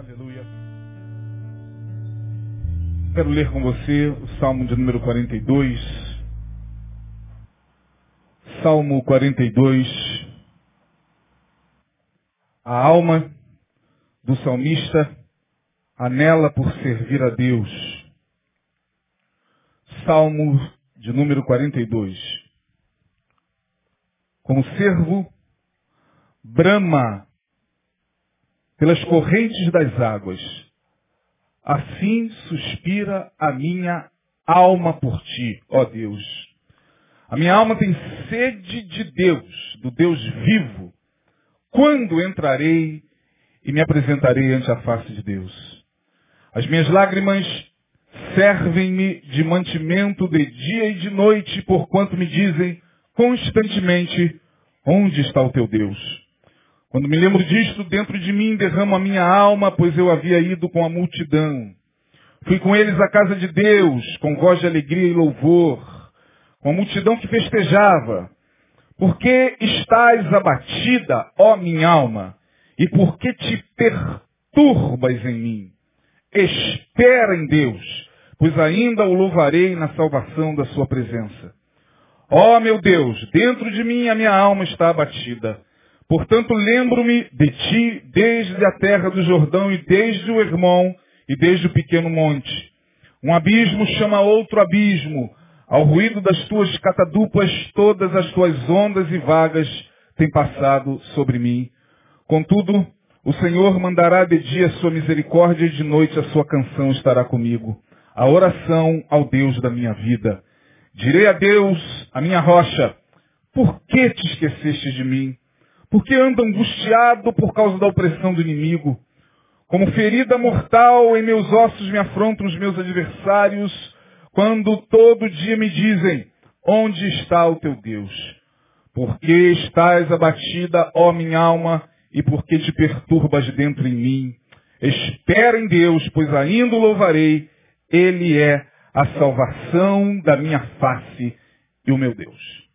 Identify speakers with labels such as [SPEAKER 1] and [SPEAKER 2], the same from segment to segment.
[SPEAKER 1] Aleluia. Quero ler com você o Salmo de número 42. Salmo 42. A alma do salmista anela por servir a Deus. Salmo de número 42. Como servo, brama pelas correntes das águas. Assim suspira a minha alma por ti, ó Deus. A minha alma tem sede de Deus, do Deus vivo. Quando entrarei e me apresentarei ante a face de Deus? As minhas lágrimas servem-me de mantimento de dia e de noite, porquanto me dizem constantemente, onde está o teu Deus? Quando me lembro disto, dentro de mim derramo a minha alma, pois eu havia ido com a multidão. Fui com eles à casa de Deus, com voz de alegria e louvor, com a multidão que festejava. Por que estás abatida, ó minha alma? E por que te perturbas em mim? Espera em Deus, pois ainda o louvarei na salvação da sua presença. Ó meu Deus, dentro de mim a minha alma está abatida. Portanto, lembro-me de ti desde a terra do Jordão e desde o Hermon e desde o pequeno monte. Um abismo chama outro abismo. Ao ruído das tuas catadupas, todas as tuas ondas e vagas têm passado sobre mim. Contudo, o Senhor mandará de dia a sua misericórdia e de noite a sua canção estará comigo. A oração ao Deus da minha vida. Direi a Deus, a minha rocha, por que te esqueceste de mim? Porque ando angustiado por causa da opressão do inimigo. Como ferida mortal em meus ossos me afrontam os meus adversários, quando todo dia me dizem, onde está o teu Deus? Porque estás abatida, ó minha alma, e porque te perturbas dentro em mim? Espera em Deus, pois ainda o louvarei. Ele é a salvação da minha face e o meu Deus.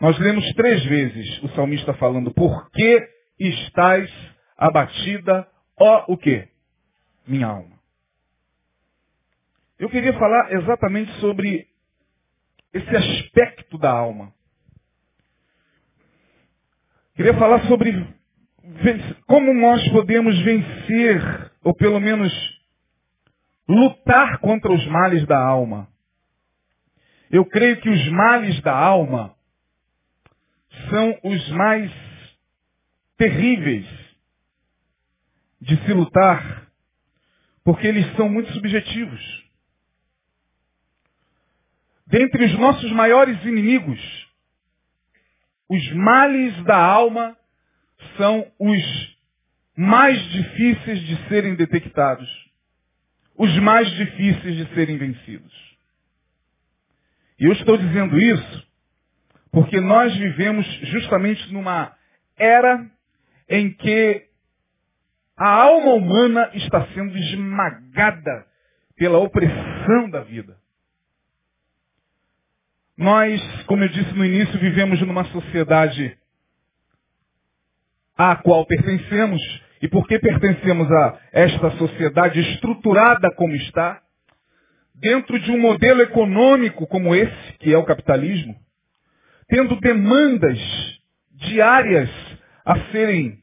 [SPEAKER 1] Nós lemos três vezes o salmista falando, por que estás abatida, ó o quê? Minha alma. Eu queria falar exatamente sobre esse aspecto da alma. Queria falar sobre como nós podemos vencer, ou pelo menos lutar contra os males da alma. Eu creio que os males da alma são os mais terríveis de se lutar, porque eles são muito subjetivos. Dentre os nossos maiores inimigos, os males da alma são os mais difíceis de serem detectados, os mais difíceis de serem vencidos. E eu estou dizendo isso porque nós vivemos justamente numa era em que a alma humana está sendo esmagada pela opressão da vida. Nós, como eu disse no início, vivemos numa sociedade à qual pertencemos, e porque pertencemos a esta sociedade estruturada como está, dentro de um modelo econômico como esse, que é o capitalismo, tendo demandas diárias a serem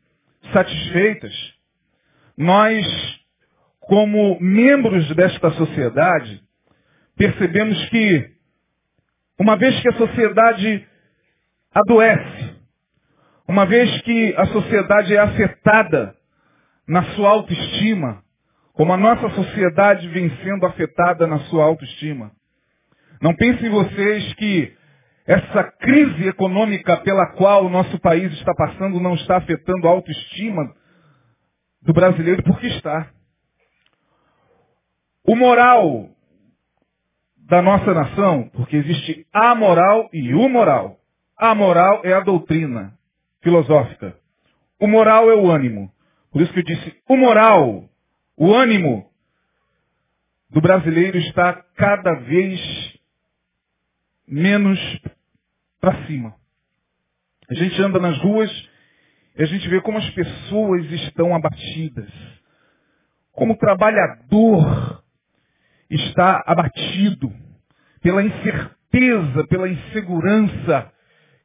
[SPEAKER 1] satisfeitas, nós, como membros desta sociedade, percebemos que, uma vez que a sociedade adoece, uma vez que a sociedade é afetada na sua autoestima, como a nossa sociedade vem sendo afetada na sua autoestima, não pensem vocês que essa crise econômica pela qual o nosso país está passando não está afetando a autoestima do brasileiro, porque está. O moral da nossa nação, porque existe a moral e o moral. A moral é a doutrina filosófica. O moral é o ânimo. Por isso que eu disse, o moral, o ânimo do brasileiro está cada vez menos para cima. A gente anda nas ruas e a gente vê como as pessoas estão abatidas, como trabalhador, está abatido pela incerteza, pela insegurança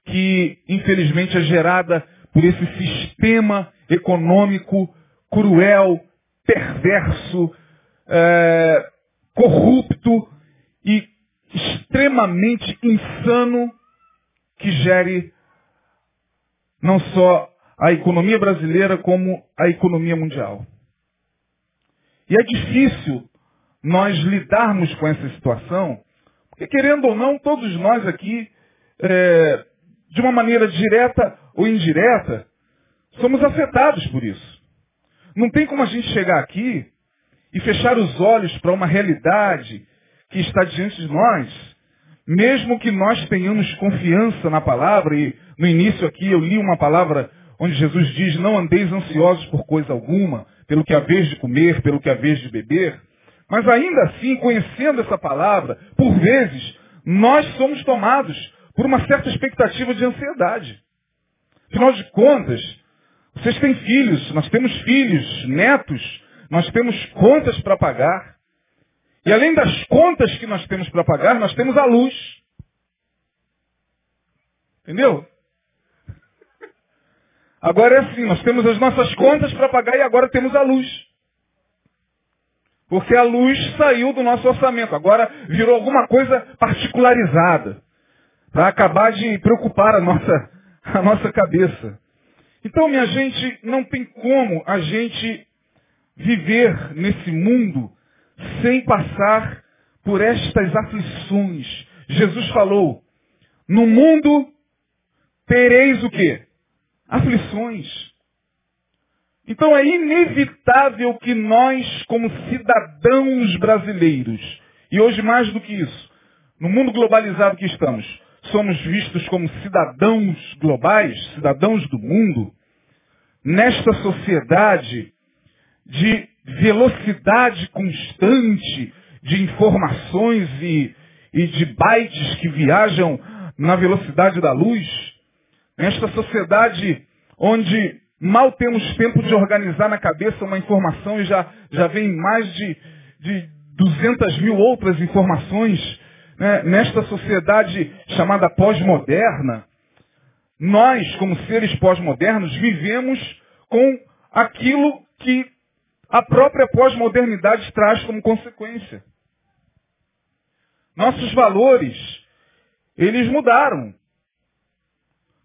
[SPEAKER 1] que, infelizmente, é gerada por esse sistema econômico cruel, perverso, é, corrupto e extremamente insano que gere não só a economia brasileira como a economia mundial. E é difícil nós lidarmos com essa situação, porque querendo ou não, todos nós aqui, é, de uma maneira direta ou indireta, somos afetados por isso. Não tem como a gente chegar aqui e fechar os olhos para uma realidade que está diante de nós, mesmo que nós tenhamos confiança na palavra, e no início aqui eu li uma palavra onde Jesus diz, não andeis ansiosos por coisa alguma, pelo que haveis de comer, pelo que haveis de beber. Mas ainda assim, conhecendo essa palavra, por vezes, nós somos tomados por uma certa expectativa de ansiedade. Afinal de contas, vocês têm filhos, nós temos filhos, netos, nós temos contas para pagar. E além das contas que nós temos para pagar, nós temos a luz. Entendeu? Agora é assim, nós temos as nossas contas para pagar e agora temos a luz. Porque a luz saiu do nosso orçamento, agora virou alguma coisa particularizada. Para acabar de preocupar a nossa, a nossa cabeça. Então, minha gente, não tem como a gente viver nesse mundo sem passar por estas aflições. Jesus falou, no mundo tereis o quê? Aflições. Então é inevitável que nós, como cidadãos brasileiros, e hoje mais do que isso, no mundo globalizado que estamos, somos vistos como cidadãos globais, cidadãos do mundo, nesta sociedade de velocidade constante de informações e, e de bytes que viajam na velocidade da luz, nesta sociedade onde mal temos tempo de organizar na cabeça uma informação e já, já vem mais de, de 200 mil outras informações, né? nesta sociedade chamada pós-moderna, nós, como seres pós-modernos, vivemos com aquilo que a própria pós-modernidade traz como consequência. Nossos valores, eles mudaram.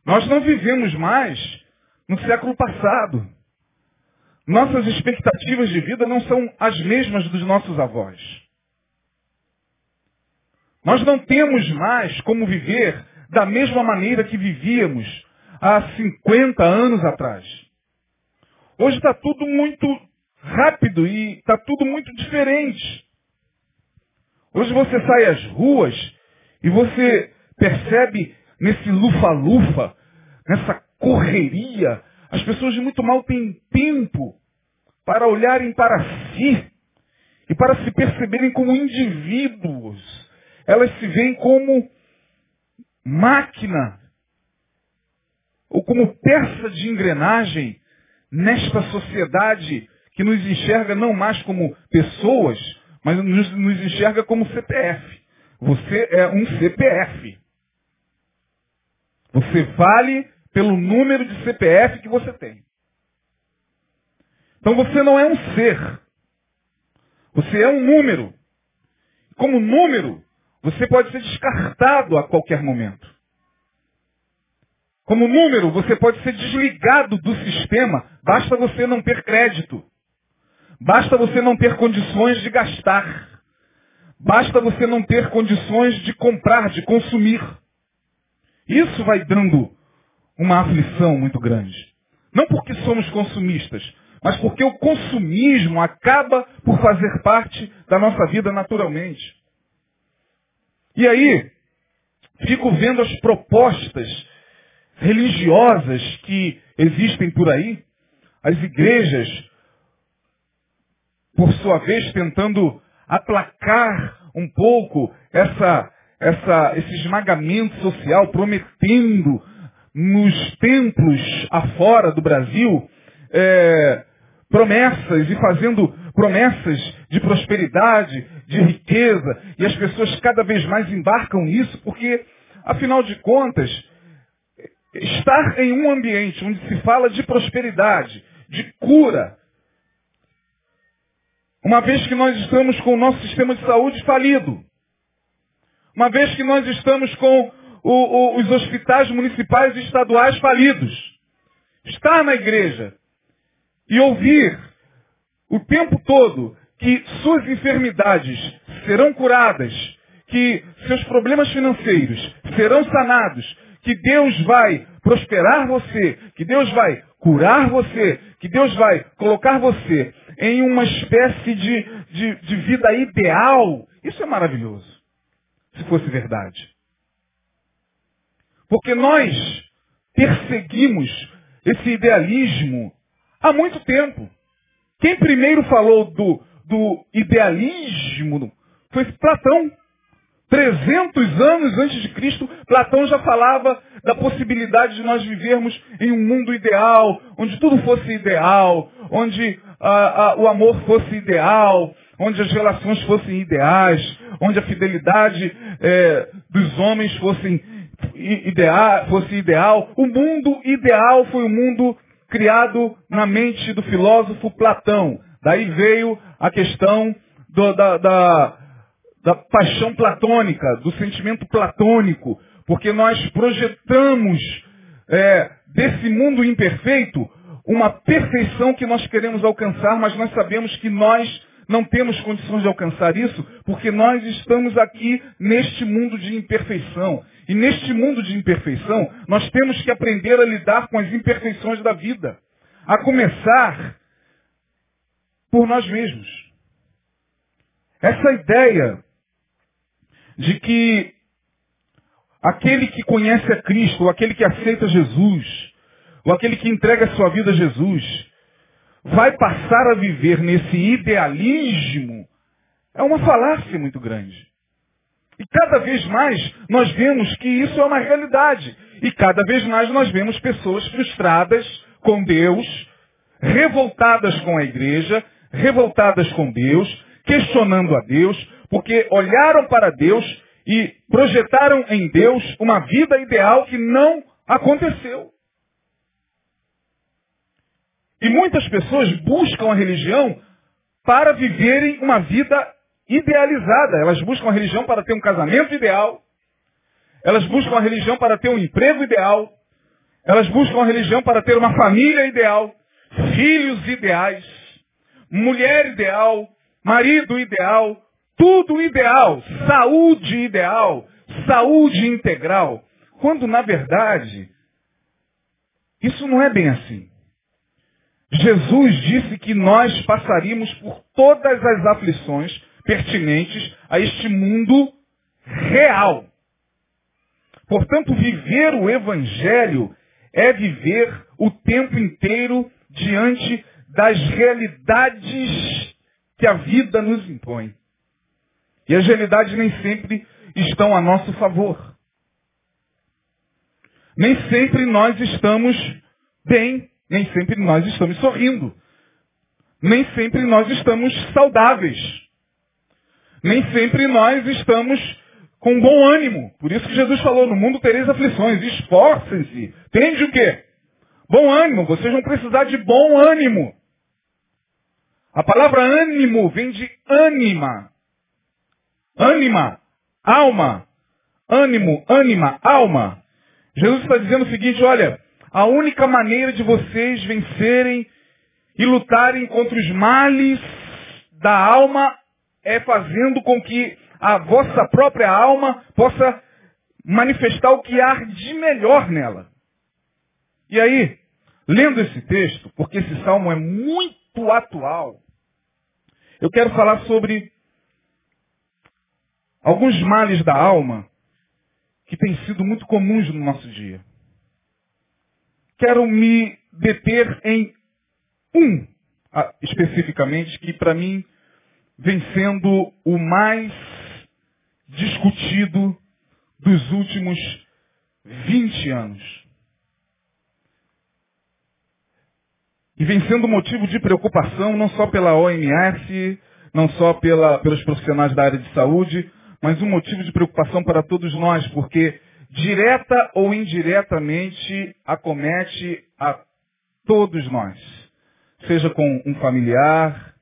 [SPEAKER 1] Nós não vivemos mais no século passado. Nossas expectativas de vida não são as mesmas dos nossos avós. Nós não temos mais como viver da mesma maneira que vivíamos há 50 anos atrás. Hoje está tudo muito rápido e está tudo muito diferente. Hoje você sai às ruas e você percebe nesse lufa-lufa, nessa correria, as pessoas muito mal têm tempo para olharem para si e para se perceberem como indivíduos. Elas se veem como máquina ou como peça de engrenagem nesta sociedade que nos enxerga não mais como pessoas, mas nos, nos enxerga como CPF. Você é um CPF. Você vale pelo número de CPF que você tem. Então você não é um ser. Você é um número. Como número, você pode ser descartado a qualquer momento. Como número, você pode ser desligado do sistema, basta você não ter crédito. Basta você não ter condições de gastar. Basta você não ter condições de comprar, de consumir. Isso vai dando uma aflição muito grande. Não porque somos consumistas, mas porque o consumismo acaba por fazer parte da nossa vida naturalmente. E aí, fico vendo as propostas religiosas que existem por aí, as igrejas por sua vez, tentando aplacar um pouco essa, essa, esse esmagamento social, prometendo nos templos afora do Brasil é, promessas e fazendo promessas de prosperidade, de riqueza, e as pessoas cada vez mais embarcam nisso, porque, afinal de contas, estar em um ambiente onde se fala de prosperidade, de cura, uma vez que nós estamos com o nosso sistema de saúde falido, uma vez que nós estamos com o, o, os hospitais municipais e estaduais falidos, estar na igreja e ouvir o tempo todo que suas enfermidades serão curadas, que seus problemas financeiros serão sanados, que Deus vai prosperar você, que Deus vai curar você, que Deus vai colocar você em uma espécie de, de, de vida ideal. Isso é maravilhoso, se fosse verdade. Porque nós perseguimos esse idealismo há muito tempo. Quem primeiro falou do, do idealismo foi Platão. 300 anos antes de Cristo, Platão já falava da possibilidade de nós vivermos em um mundo ideal, onde tudo fosse ideal, onde ah, ah, o amor fosse ideal, onde as relações fossem ideais, onde a fidelidade eh, dos homens fossem ideal, fosse ideal. O mundo ideal foi o mundo criado na mente do filósofo Platão. Daí veio a questão do, da, da da paixão platônica, do sentimento platônico, porque nós projetamos é, desse mundo imperfeito uma perfeição que nós queremos alcançar, mas nós sabemos que nós não temos condições de alcançar isso, porque nós estamos aqui neste mundo de imperfeição. E neste mundo de imperfeição, nós temos que aprender a lidar com as imperfeições da vida. A começar por nós mesmos. Essa ideia de que aquele que conhece a Cristo, ou aquele que aceita Jesus, ou aquele que entrega a sua vida a Jesus, vai passar a viver nesse idealismo, é uma falácia muito grande. E cada vez mais nós vemos que isso é uma realidade. E cada vez mais nós vemos pessoas frustradas com Deus, revoltadas com a igreja, revoltadas com Deus, questionando a Deus, porque olharam para Deus e projetaram em Deus uma vida ideal que não aconteceu. E muitas pessoas buscam a religião para viverem uma vida idealizada. Elas buscam a religião para ter um casamento ideal. Elas buscam a religião para ter um emprego ideal. Elas buscam a religião para ter uma família ideal, filhos ideais, mulher ideal, marido ideal, tudo ideal, saúde ideal, saúde integral. Quando, na verdade, isso não é bem assim. Jesus disse que nós passaríamos por todas as aflições pertinentes a este mundo real. Portanto, viver o Evangelho é viver o tempo inteiro diante das realidades que a vida nos impõe. E as realidades nem sempre estão a nosso favor. Nem sempre nós estamos bem, nem sempre nós estamos sorrindo. Nem sempre nós estamos saudáveis. Nem sempre nós estamos com bom ânimo. Por isso que Jesus falou, no mundo tereis aflições, esforcem-se. Tende o quê? Bom ânimo, vocês vão precisar de bom ânimo. A palavra ânimo vem de ânima, ânima, alma, ânimo, ânima, alma. Jesus está dizendo o seguinte, olha, a única maneira de vocês vencerem e lutarem contra os males da alma é fazendo com que a vossa própria alma possa manifestar o que há de melhor nela. E aí, lendo esse texto, porque esse salmo é muito atual, eu quero falar sobre alguns males da alma que têm sido muito comuns no nosso dia. Quero me deter em um, especificamente, que para mim vem sendo o mais discutido dos últimos 20 anos. que vem sendo motivo de preocupação não só pela OMS, não só pela, pelos profissionais da área de saúde, mas um motivo de preocupação para todos nós, porque direta ou indiretamente acomete a todos nós. Seja com um familiar,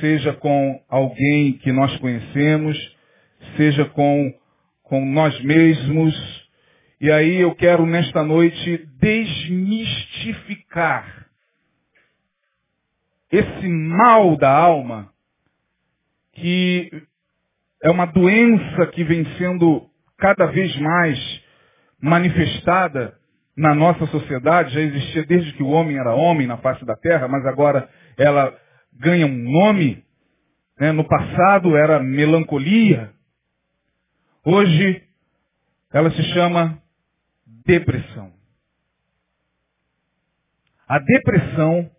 [SPEAKER 1] seja com alguém que nós conhecemos, seja com, com nós mesmos. E aí eu quero nesta noite desmistificar esse mal da alma, que é uma doença que vem sendo cada vez mais manifestada na nossa sociedade, já existia desde que o homem era homem na face da terra, mas agora ela ganha um nome. Né? No passado era melancolia. Hoje ela se chama depressão. A depressão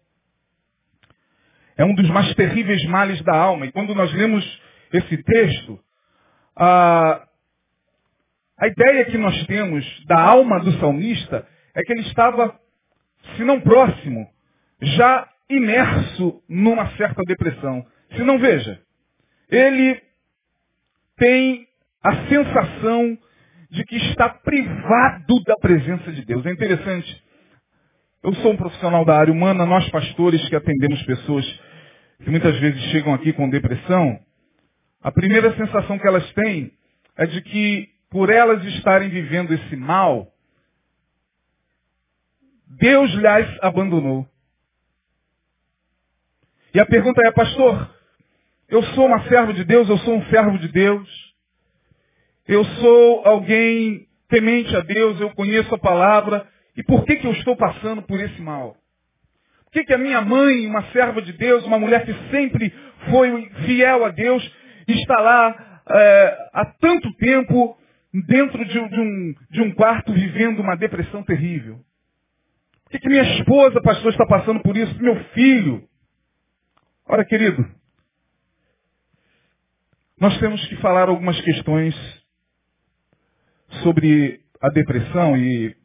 [SPEAKER 1] é um dos mais terríveis males da alma. E quando nós lemos esse texto, a, a ideia que nós temos da alma do salmista é que ele estava, se não próximo, já imerso numa certa depressão. Se não veja, ele tem a sensação de que está privado da presença de Deus. É interessante. Eu sou um profissional da área humana, nós pastores que atendemos pessoas que muitas vezes chegam aqui com depressão, a primeira sensação que elas têm é de que por elas estarem vivendo esse mal, Deus lhes abandonou. E a pergunta é, pastor, eu sou uma serva de Deus, eu sou um servo de Deus, eu sou alguém temente a Deus, eu conheço a palavra, e por que, que eu estou passando por esse mal? Por que, que a minha mãe, uma serva de Deus, uma mulher que sempre foi fiel a Deus, está lá é, há tanto tempo dentro de, de, um, de um quarto vivendo uma depressão terrível? Por que, que minha esposa, pastor, está passando por isso? Meu filho. Ora, querido, nós temos que falar algumas questões sobre a depressão e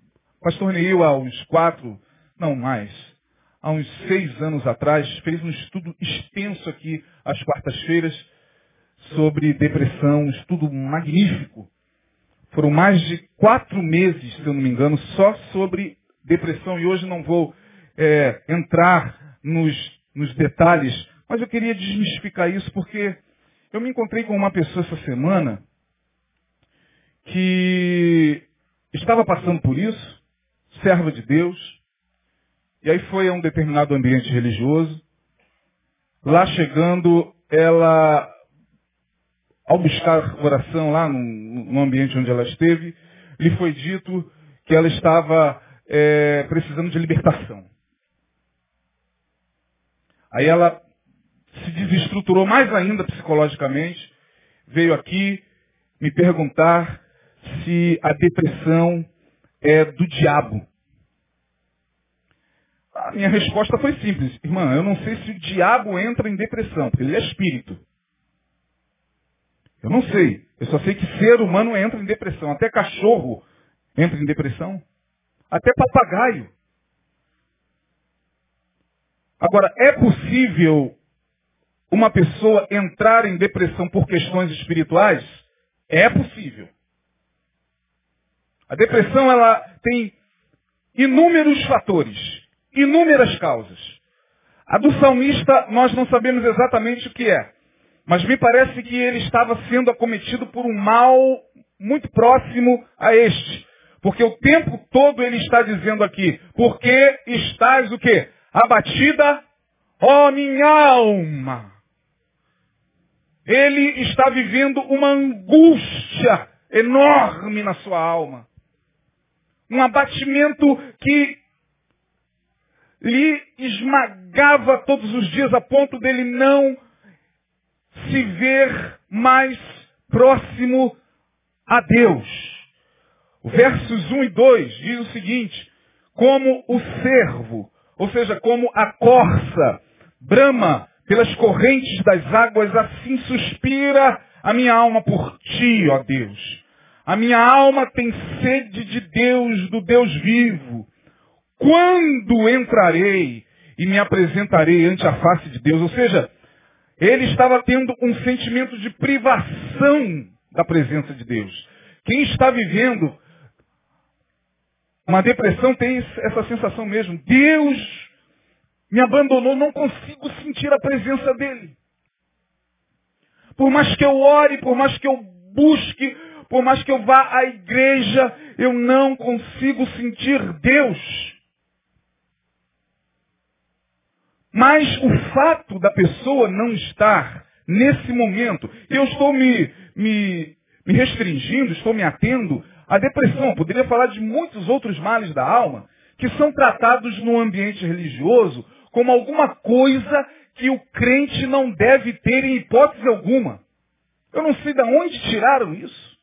[SPEAKER 1] pastor Neil, há uns quatro, não mais, há uns seis anos atrás, fez um estudo extenso aqui às quartas-feiras sobre depressão, um estudo magnífico. Foram mais de quatro meses, se eu não me engano, só sobre depressão. E hoje não vou é, entrar nos, nos detalhes, mas eu queria desmistificar isso porque eu me encontrei com uma pessoa essa semana que estava passando por isso, serva de Deus, e aí foi a um determinado ambiente religioso. Lá chegando, ela ao buscar oração lá no, ambiente onde ela esteve, lhe foi dito que ela estava é, precisando de libertação. Aí ela se desestruturou mais ainda psicologicamente, veio aqui me perguntar se a depressão é do diabo. A minha resposta foi simples, irmã, eu não sei se o diabo entra em depressão, porque ele é espírito. Eu não sei. Eu só sei que ser humano entra em depressão. Até cachorro entra em depressão. Até papagaio. Agora, é possível uma pessoa entrar em depressão por questões espirituais? É possível. A depressão, ela tem inúmeros fatores, inúmeras causas. A do salmista, nós não sabemos exatamente o que é. Mas me parece que ele estava sendo acometido por um mal muito próximo a este. Porque o tempo todo ele está dizendo aqui, porque estás o quê? Abatida, ó minha alma. Ele está vivendo uma angústia enorme na sua alma. Um abatimento que lhe esmagava todos os dias a ponto dele não se ver mais próximo a Deus. Versos 1 e 2 diz o seguinte, como o servo, ou seja, como a corça, brama pelas correntes das águas, assim suspira a minha alma por ti, ó Deus. A minha alma tem sede de Deus, do Deus vivo. Quando entrarei e me apresentarei ante a face de Deus. Ou seja, ele estava tendo um sentimento de privação da presença de Deus. Quem está vivendo uma depressão tem essa sensação mesmo. Deus me abandonou, não consigo sentir a presença dele. Por mais que eu ore, por mais que eu busque, por mais que eu vá à igreja, eu não consigo sentir Deus. Mas o fato da pessoa não estar nesse momento, eu estou me, me, me restringindo, estou me atendo à depressão. Poderia falar de muitos outros males da alma que são tratados no ambiente religioso como alguma coisa que o crente não deve ter em hipótese alguma. Eu não sei de onde tiraram isso.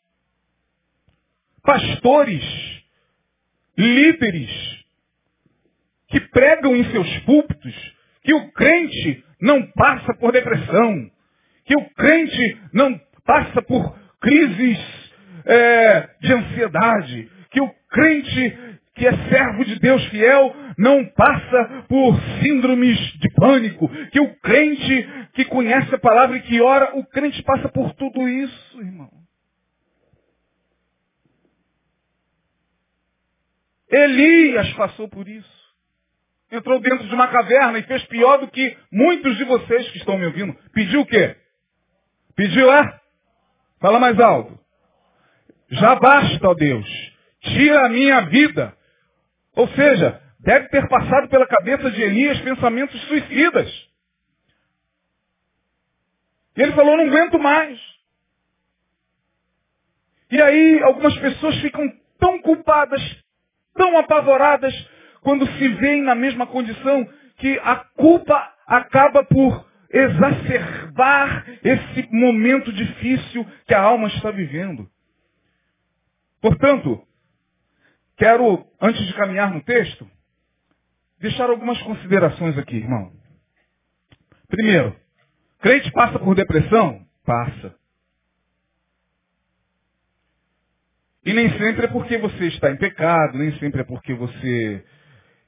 [SPEAKER 1] Pastores, líderes, que pregam em seus púlpitos que o crente não passa por depressão, que o crente não passa por crises é, de ansiedade, que o crente que é servo de Deus fiel não passa por síndromes de pânico, que o crente que conhece a palavra e que ora, o crente passa por tudo isso, irmão. Elias passou por isso. Entrou dentro de uma caverna e fez pior do que muitos de vocês que estão me ouvindo. Pediu o quê? Pediu, é? Fala mais alto. Já basta, ó Deus. Tira a minha vida. Ou seja, deve ter passado pela cabeça de Elias pensamentos suicidas. E ele falou, não aguento mais. E aí algumas pessoas ficam tão culpadas, tão apavoradas, quando se veem na mesma condição, que a culpa acaba por exacerbar esse momento difícil que a alma está vivendo. Portanto, quero, antes de caminhar no texto, deixar algumas considerações aqui, irmão. Primeiro, crente passa por depressão? Passa. E nem sempre é porque você está em pecado, nem sempre é porque você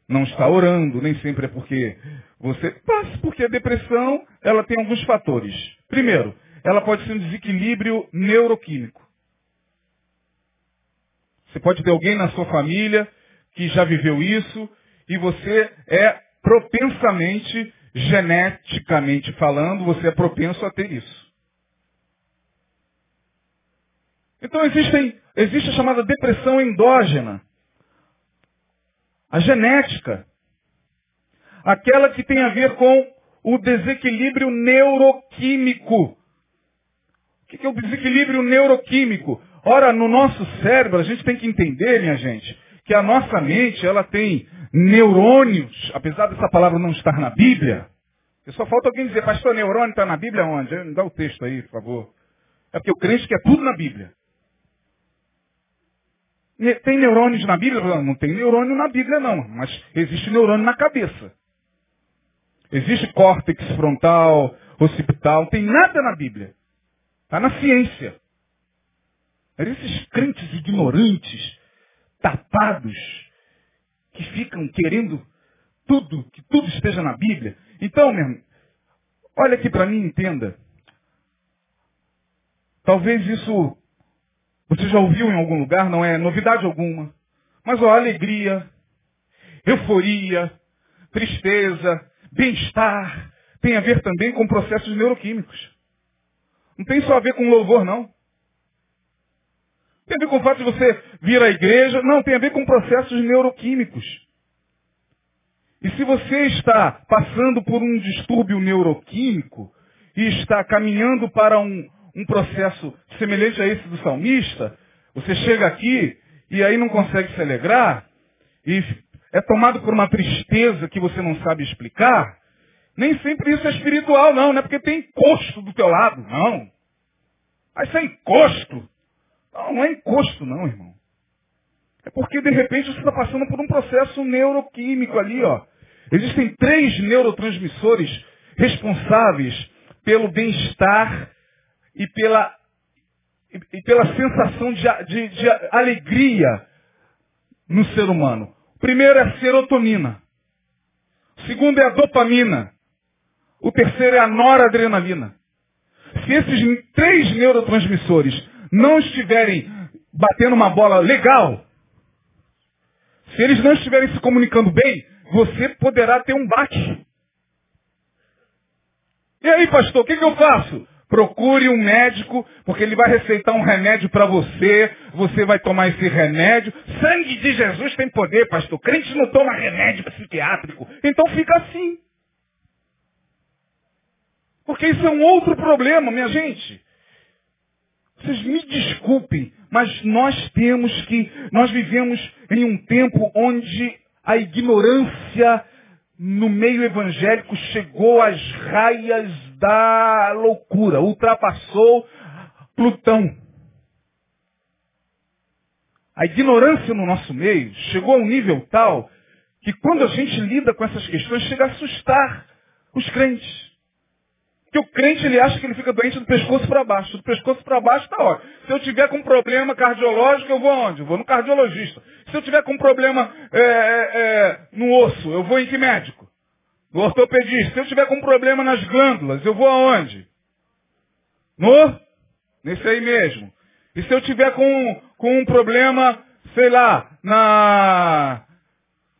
[SPEAKER 1] não está orando, nem sempre é porque você passa, porque a depressão, ela tem alguns fatores. Primeiro, ela pode ser um desequilíbrio neuroquímico. Você pode ter alguém na sua família que já viveu isso e você é propensamente, geneticamente falando, você é propenso a ter isso. Então existem, existe a chamada depressão endógena. A genética. Aquela que tem a ver com o desequilíbrio neuroquímico. O que é o desequilíbrio neuroquímico? Ora, no nosso cérebro, a gente tem que entender, minha gente, que a nossa mente, ela tem neurônios, apesar dessa palavra não estar na Bíblia. Só falta alguém dizer, pastor, neurônio está na Bíblia onde? Dá o texto aí, por favor. É porque o crente quer tudo na Bíblia. Tem neurônios na Bíblia? Não tem neurônio na Bíblia não, mas existe neurônio na cabeça. Existe córtex frontal, occipital, não tem nada na Bíblia. Está na ciência. Esses crentes ignorantes, tapados, que ficam querendo tudo, que tudo esteja na Bíblia. Então, meu irmão, olha aqui para mim, entenda. Talvez isso você já ouviu em algum lugar, não é novidade alguma. Mas ó, alegria, euforia, tristeza, bem-estar, tem a ver também com processos neuroquímicos. Não tem só a ver com louvor, não. Tem a ver com o fato de você vir à igreja. Não, tem a ver com processos neuroquímicos. E se você está passando por um distúrbio neuroquímico e está caminhando para um, um processo semelhante a esse do salmista, você chega aqui e aí não consegue se alegrar e é tomado por uma tristeza que você não sabe explicar, nem sempre isso é espiritual, não, não é porque tem encosto do teu lado, não. Mas isso é encosto. Não, não é encosto, não, irmão. É porque de repente você está passando por um processo neuroquímico ali, ó. Existem três neurotransmissores responsáveis pelo bem-estar e pela, e, pela sensação de, de, de alegria no ser humano. O primeiro é a serotonina. O segundo é a dopamina. O terceiro é a noradrenalina. Se esses três neurotransmissores não estiverem batendo uma bola legal, se eles não estiverem se comunicando bem, você poderá ter um bate. E aí, pastor, o que, que eu faço? Procure um médico, porque ele vai receitar um remédio para você, você vai tomar esse remédio. Sangue de Jesus tem poder, pastor. Crente não toma remédio psiquiátrico. Então fica assim. Porque isso é um outro problema, minha gente. Vocês me desculpem, mas nós temos que, nós vivemos em um tempo onde a ignorância no meio evangélico chegou às raias da loucura, ultrapassou Plutão. A ignorância no nosso meio chegou a um nível tal que quando a gente lida com essas questões chega a assustar os crentes. Porque o crente ele acha que ele fica doente do pescoço para baixo. Do pescoço para baixo está ótimo. Se eu tiver com problema cardiológico, eu vou aonde? Eu vou no cardiologista. Se eu tiver com problema é, é, é, no osso, eu vou em que médico? No ortopedista. Se eu tiver com problema nas glândulas, eu vou aonde? No? Nesse aí mesmo. E se eu tiver com, com um problema, sei lá, na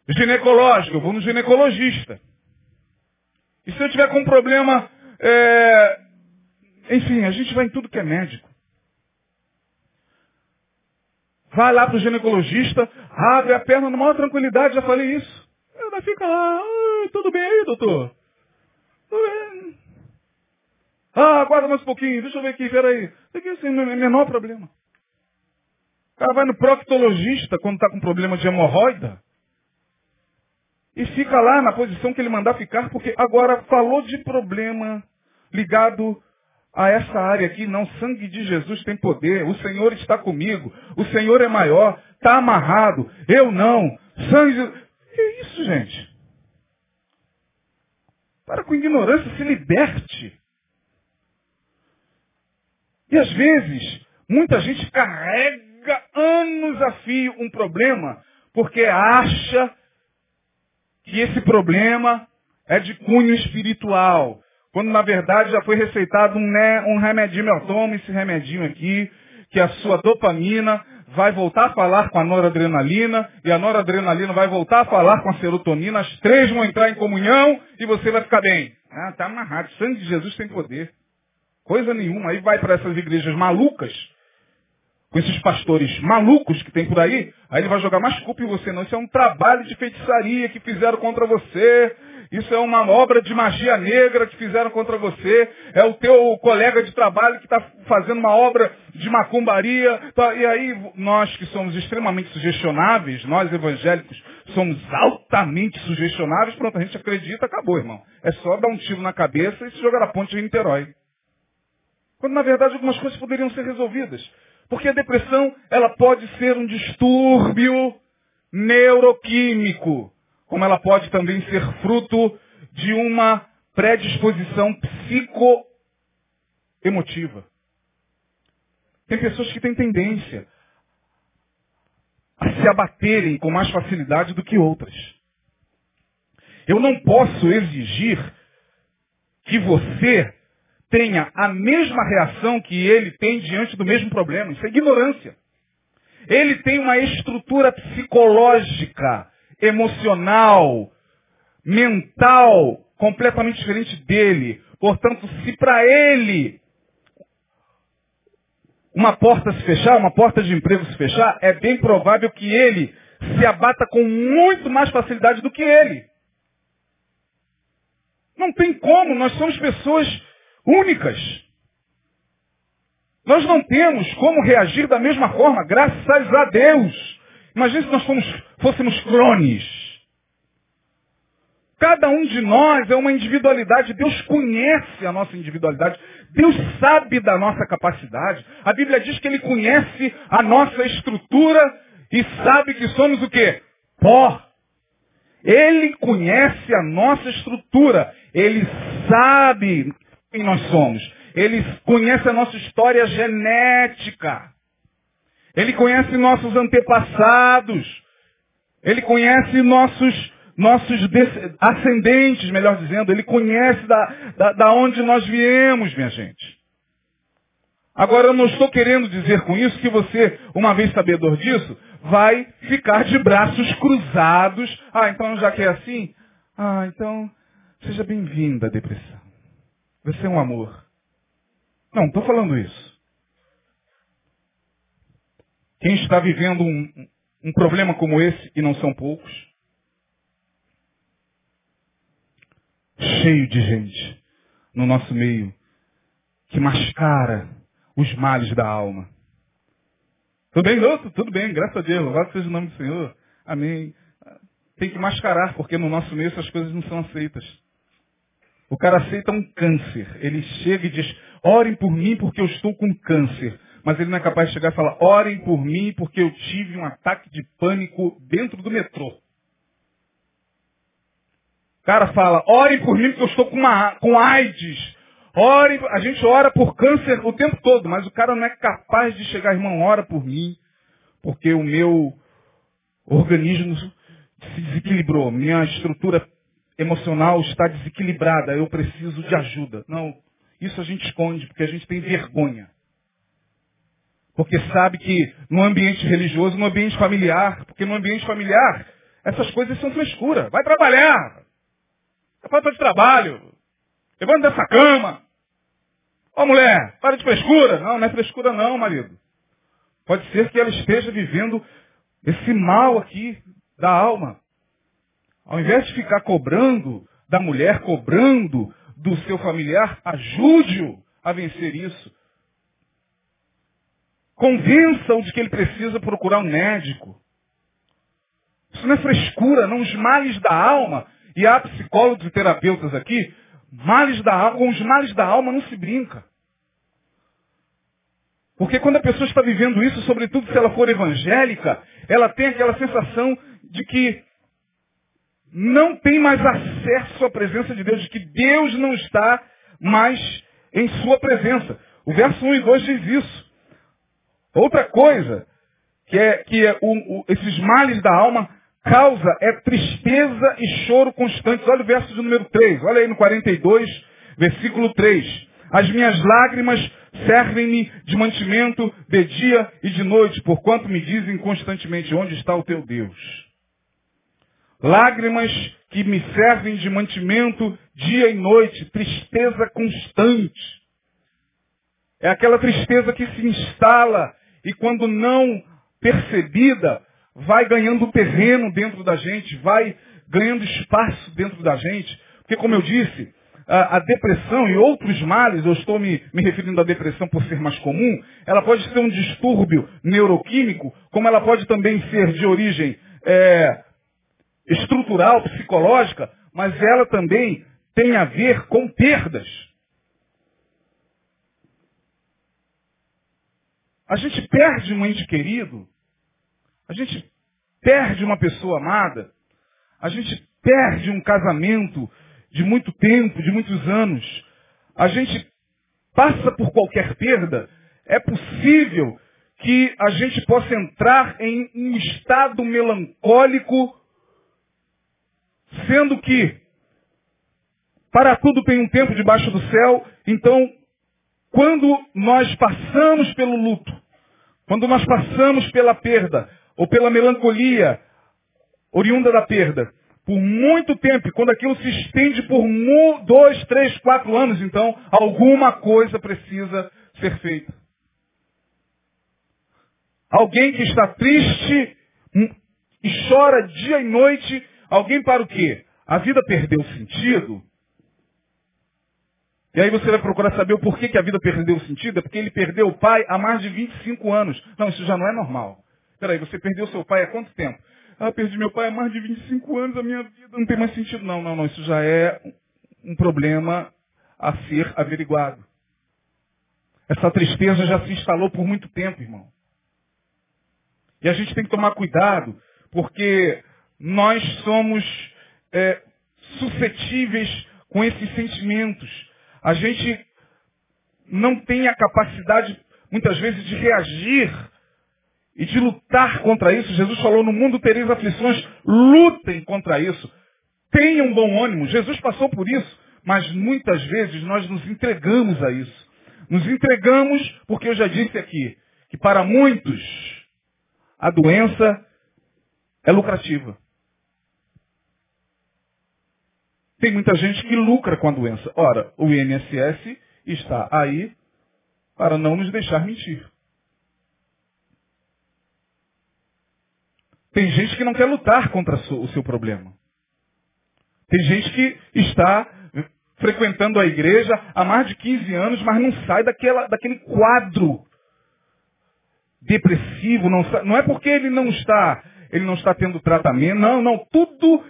[SPEAKER 1] ginecológico, eu vou no ginecologista. E se eu tiver com um problema é... Enfim, a gente vai em tudo que é médico. Vai lá para o ginecologista, abre a perna numa maior tranquilidade, já falei isso. Ela fica lá, ah, tudo bem aí, doutor? Tudo bem. Ah, aguarda mais um pouquinho, deixa eu ver aqui, peraí. Aqui assim, é menor problema. O cara vai no proctologista quando está com problema de hemorroida e fica lá na posição que ele mandar ficar, porque agora falou de problema ligado a essa área aqui, não, sangue de Jesus tem poder, o Senhor está comigo, o Senhor é maior, está amarrado, eu não, sangue. Que isso, gente? Para com ignorância, se liberte. E às vezes, muita gente carrega anos a fio um problema, porque acha que esse problema é de cunho espiritual. Quando na verdade já foi receitado um, né, um remedinho, eu tomo esse remedinho aqui, que a sua dopamina vai voltar a falar com a noradrenalina, e a noradrenalina vai voltar a falar com a serotonina, as três vão entrar em comunhão e você vai ficar bem. Ah, tá amarrado. O sangue de Jesus tem poder. Coisa nenhuma. Aí vai para essas igrejas malucas, com esses pastores malucos que tem por aí, aí ele vai jogar mais culpa em você. Não, isso é um trabalho de feitiçaria que fizeram contra você. Isso é uma obra de magia negra que fizeram contra você. É o teu colega de trabalho que está fazendo uma obra de macumbaria. Tá, e aí, nós que somos extremamente sugestionáveis, nós evangélicos, somos altamente sugestionáveis, pronto, a gente acredita, acabou, irmão. É só dar um tiro na cabeça e se jogar na ponte de Niterói. Quando, na verdade, algumas coisas poderiam ser resolvidas. Porque a depressão, ela pode ser um distúrbio neuroquímico, como ela pode também ser fruto de uma predisposição psicoemotiva. Tem pessoas que têm tendência a se abaterem com mais facilidade do que outras. Eu não posso exigir que você tenha a mesma reação que ele tem diante do mesmo problema. Isso é ignorância. Ele tem uma estrutura psicológica, emocional, mental, completamente diferente dele. Portanto, se para ele uma porta se fechar, uma porta de emprego se fechar, é bem provável que ele se abata com muito mais facilidade do que ele. Não tem como, nós somos pessoas únicas. Nós não temos como reagir da mesma forma, graças a Deus. Imagina se nós fomos, fôssemos clones. Cada um de nós é uma individualidade. Deus conhece a nossa individualidade. Deus sabe da nossa capacidade. A Bíblia diz que Ele conhece a nossa estrutura e sabe que somos o quê? Pó. Ele conhece a nossa estrutura. Ele sabe quem nós somos. Ele conhece a nossa história genética. Ele conhece nossos antepassados. Ele conhece nossos, nossos ascendentes, melhor dizendo. Ele conhece da, da, da onde nós viemos, minha gente. Agora, eu não estou querendo dizer com isso que você, uma vez sabedor disso, vai ficar de braços cruzados. Ah, então já que é assim, ah, então seja bem-vinda, depressão. Você é um amor. Não, estou falando isso. Quem está vivendo um, um problema como esse, e não são poucos, cheio de gente no nosso meio que mascara os males da alma. Tudo bem, outro? Tudo bem, graças a Deus. Louvado seja o nome do Senhor. Amém. Tem que mascarar, porque no nosso meio essas coisas não são aceitas. O cara aceita um câncer. Ele chega e diz, orem por mim porque eu estou com câncer. Mas ele não é capaz de chegar e falar, orem por mim porque eu tive um ataque de pânico dentro do metrô. O cara fala, orem por mim porque eu estou com, uma, com AIDS. Ore, a gente ora por câncer o tempo todo, mas o cara não é capaz de chegar, irmão, ora por mim, porque o meu organismo se desequilibrou, minha estrutura emocional está desequilibrada, eu preciso de ajuda. Não, isso a gente esconde, porque a gente tem vergonha. Porque sabe que no ambiente religioso, no ambiente familiar, porque no ambiente familiar, essas coisas são frescura. Vai trabalhar. É falta de trabalho. Levanta dessa cama. Ó mulher, para de frescura. Não, não é frescura não, marido. Pode ser que ela esteja vivendo esse mal aqui da alma. Ao invés de ficar cobrando da mulher, cobrando do seu familiar, ajude-o a vencer isso. Convença-o de que ele precisa procurar um médico. Isso não é frescura, não. Os males da alma, e há psicólogos e terapeutas aqui Males da alma, com os males da alma não se brinca. Porque quando a pessoa está vivendo isso, sobretudo se ela for evangélica, ela tem aquela sensação de que não tem mais acesso à presença de Deus, de que Deus não está mais em sua presença. O verso 1 e 2 diz isso. Outra coisa, que é que é o, o, esses males da alma causa é tristeza e choro constantes. Olha o verso de número 3, olha aí no 42, versículo 3. As minhas lágrimas servem-me de mantimento de dia e de noite, porquanto me dizem constantemente, onde está o teu Deus? Lágrimas que me servem de mantimento dia e noite, tristeza constante. É aquela tristeza que se instala e quando não percebida, vai ganhando terreno dentro da gente, vai ganhando espaço dentro da gente. Porque, como eu disse, a, a depressão e outros males, eu estou me, me referindo à depressão por ser mais comum, ela pode ser um distúrbio neuroquímico, como ela pode também ser de origem é, estrutural, psicológica, mas ela também tem a ver com perdas. A gente perde um ente querido a gente perde uma pessoa amada. A gente perde um casamento de muito tempo, de muitos anos. A gente passa por qualquer perda. É possível que a gente possa entrar em um estado melancólico, sendo que para tudo tem um tempo debaixo do céu. Então, quando nós passamos pelo luto, quando nós passamos pela perda, ou pela melancolia oriunda da perda, por muito tempo, quando aquilo se estende por dois, três, quatro anos, então alguma coisa precisa ser feita. Alguém que está triste hum, e chora dia e noite, alguém para o quê? A vida perdeu sentido? E aí você vai procurar saber o porquê que a vida perdeu sentido? É porque ele perdeu o pai há mais de 25 anos. Não, isso já não é normal. Peraí, você perdeu seu pai há quanto tempo? Ah, perdi meu pai há mais de 25 anos, a minha vida não tem mais sentido. Não, não, não. Isso já é um problema a ser averiguado. Essa tristeza já se instalou por muito tempo, irmão. E a gente tem que tomar cuidado, porque nós somos é, suscetíveis com esses sentimentos. A gente não tem a capacidade, muitas vezes, de reagir e de lutar contra isso. Jesus falou, no mundo tereis aflições, lutem contra isso. Tenha um bom ânimo. Jesus passou por isso, mas muitas vezes nós nos entregamos a isso. Nos entregamos porque eu já disse aqui que para muitos a doença é lucrativa. Tem muita gente que lucra com a doença. Ora, o INSS está aí para não nos deixar mentir. Tem gente que não quer lutar contra o seu problema. Tem gente que está frequentando a igreja há mais de 15 anos, mas não sai daquela, daquele quadro depressivo. Não, não é porque ele não está, ele não está tendo tratamento. Não, não. Tudo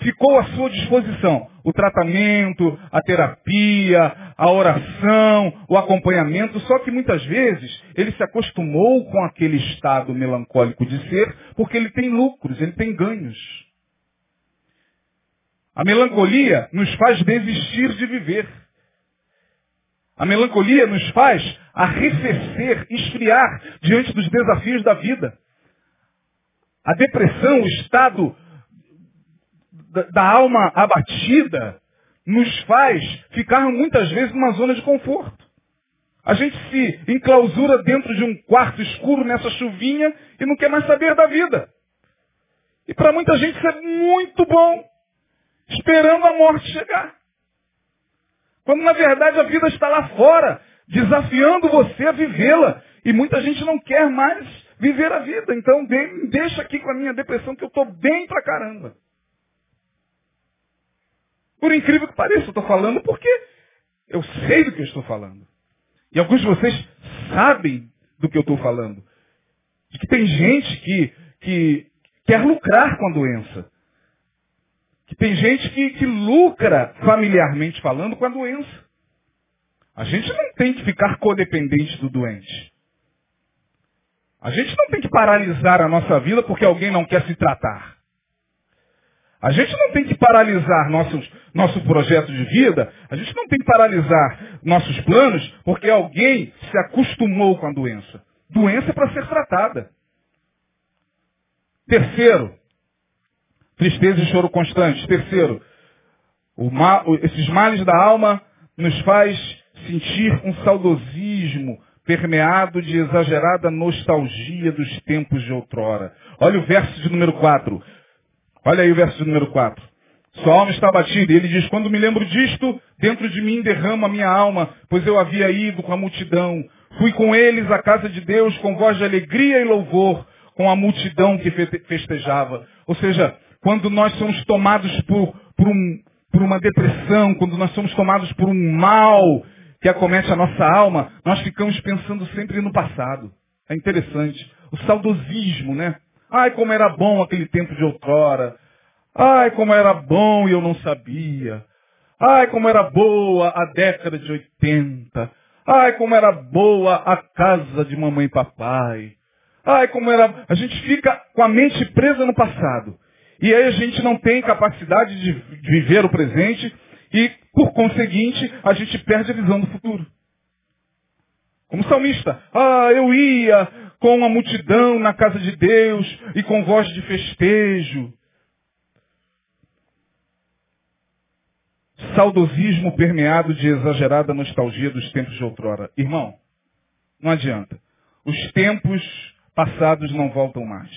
[SPEAKER 1] ficou à sua disposição. O tratamento, a terapia, a oração, o acompanhamento, só que muitas vezes ele se acostumou com aquele estado melancólico de ser, porque ele tem lucros, ele tem ganhos. A melancolia nos faz desistir de viver. A melancolia nos faz arrefecer, esfriar diante dos desafios da vida. A depressão, o estado da, alma abatida, nos faz ficar muitas vezes numa zona de conforto. A gente se enclausura dentro de um quarto escuro nessa chuvinha e não quer mais saber da vida. E para muita gente isso é muito bom, esperando a morte chegar. Quando na verdade a vida está lá fora, desafiando você a vivê-la. E muita gente não quer mais viver a vida. Então deixa aqui com a minha depressão que eu estou bem pra caramba. Por incrível que pareça, eu estou falando porque eu sei do que eu estou falando. E alguns de vocês sabem do que eu estou falando. De que tem gente que, que quer lucrar com a doença. Que tem gente que, que lucra, familiarmente falando, com a doença. A gente não tem que ficar codependente do doente. A gente não tem que paralisar a nossa vida porque alguém não quer se tratar. A gente não tem que paralisar nossos, nosso projeto de vida, a gente não tem que paralisar nossos planos porque alguém se acostumou com a doença. Doença é para ser tratada. Terceiro, tristeza e choro constante. Terceiro, mal, esses males da alma nos faz sentir um saudosismo permeado de exagerada nostalgia dos tempos de outrora. Olha o verso de número 4. Olha aí o verso número 4. Sua alma está batida. E ele diz, quando me lembro disto, dentro de mim derrama a minha alma, pois eu havia ido com a multidão. Fui com eles à casa de Deus com voz de alegria e louvor, com a multidão que festejava. Ou seja, quando nós somos tomados por, por, um, por uma depressão, quando nós somos tomados por um mal que acomete a nossa alma, nós ficamos pensando sempre no passado. É interessante. O saudosismo, né? Ai, como era bom aquele tempo de outrora. Ai, como era bom e eu não sabia. Ai, como era boa a década de 80. Ai, como era boa a casa de mamãe e papai. Ai, como era. A gente fica com a mente presa no passado. E aí a gente não tem capacidade de viver o presente e, por conseguinte, a gente perde a visão do futuro. Como salmista, ah, eu ia com a multidão na casa de Deus e com voz de festejo. Saudosismo permeado de exagerada nostalgia dos tempos de outrora. Irmão, não adianta. Os tempos passados não voltam mais.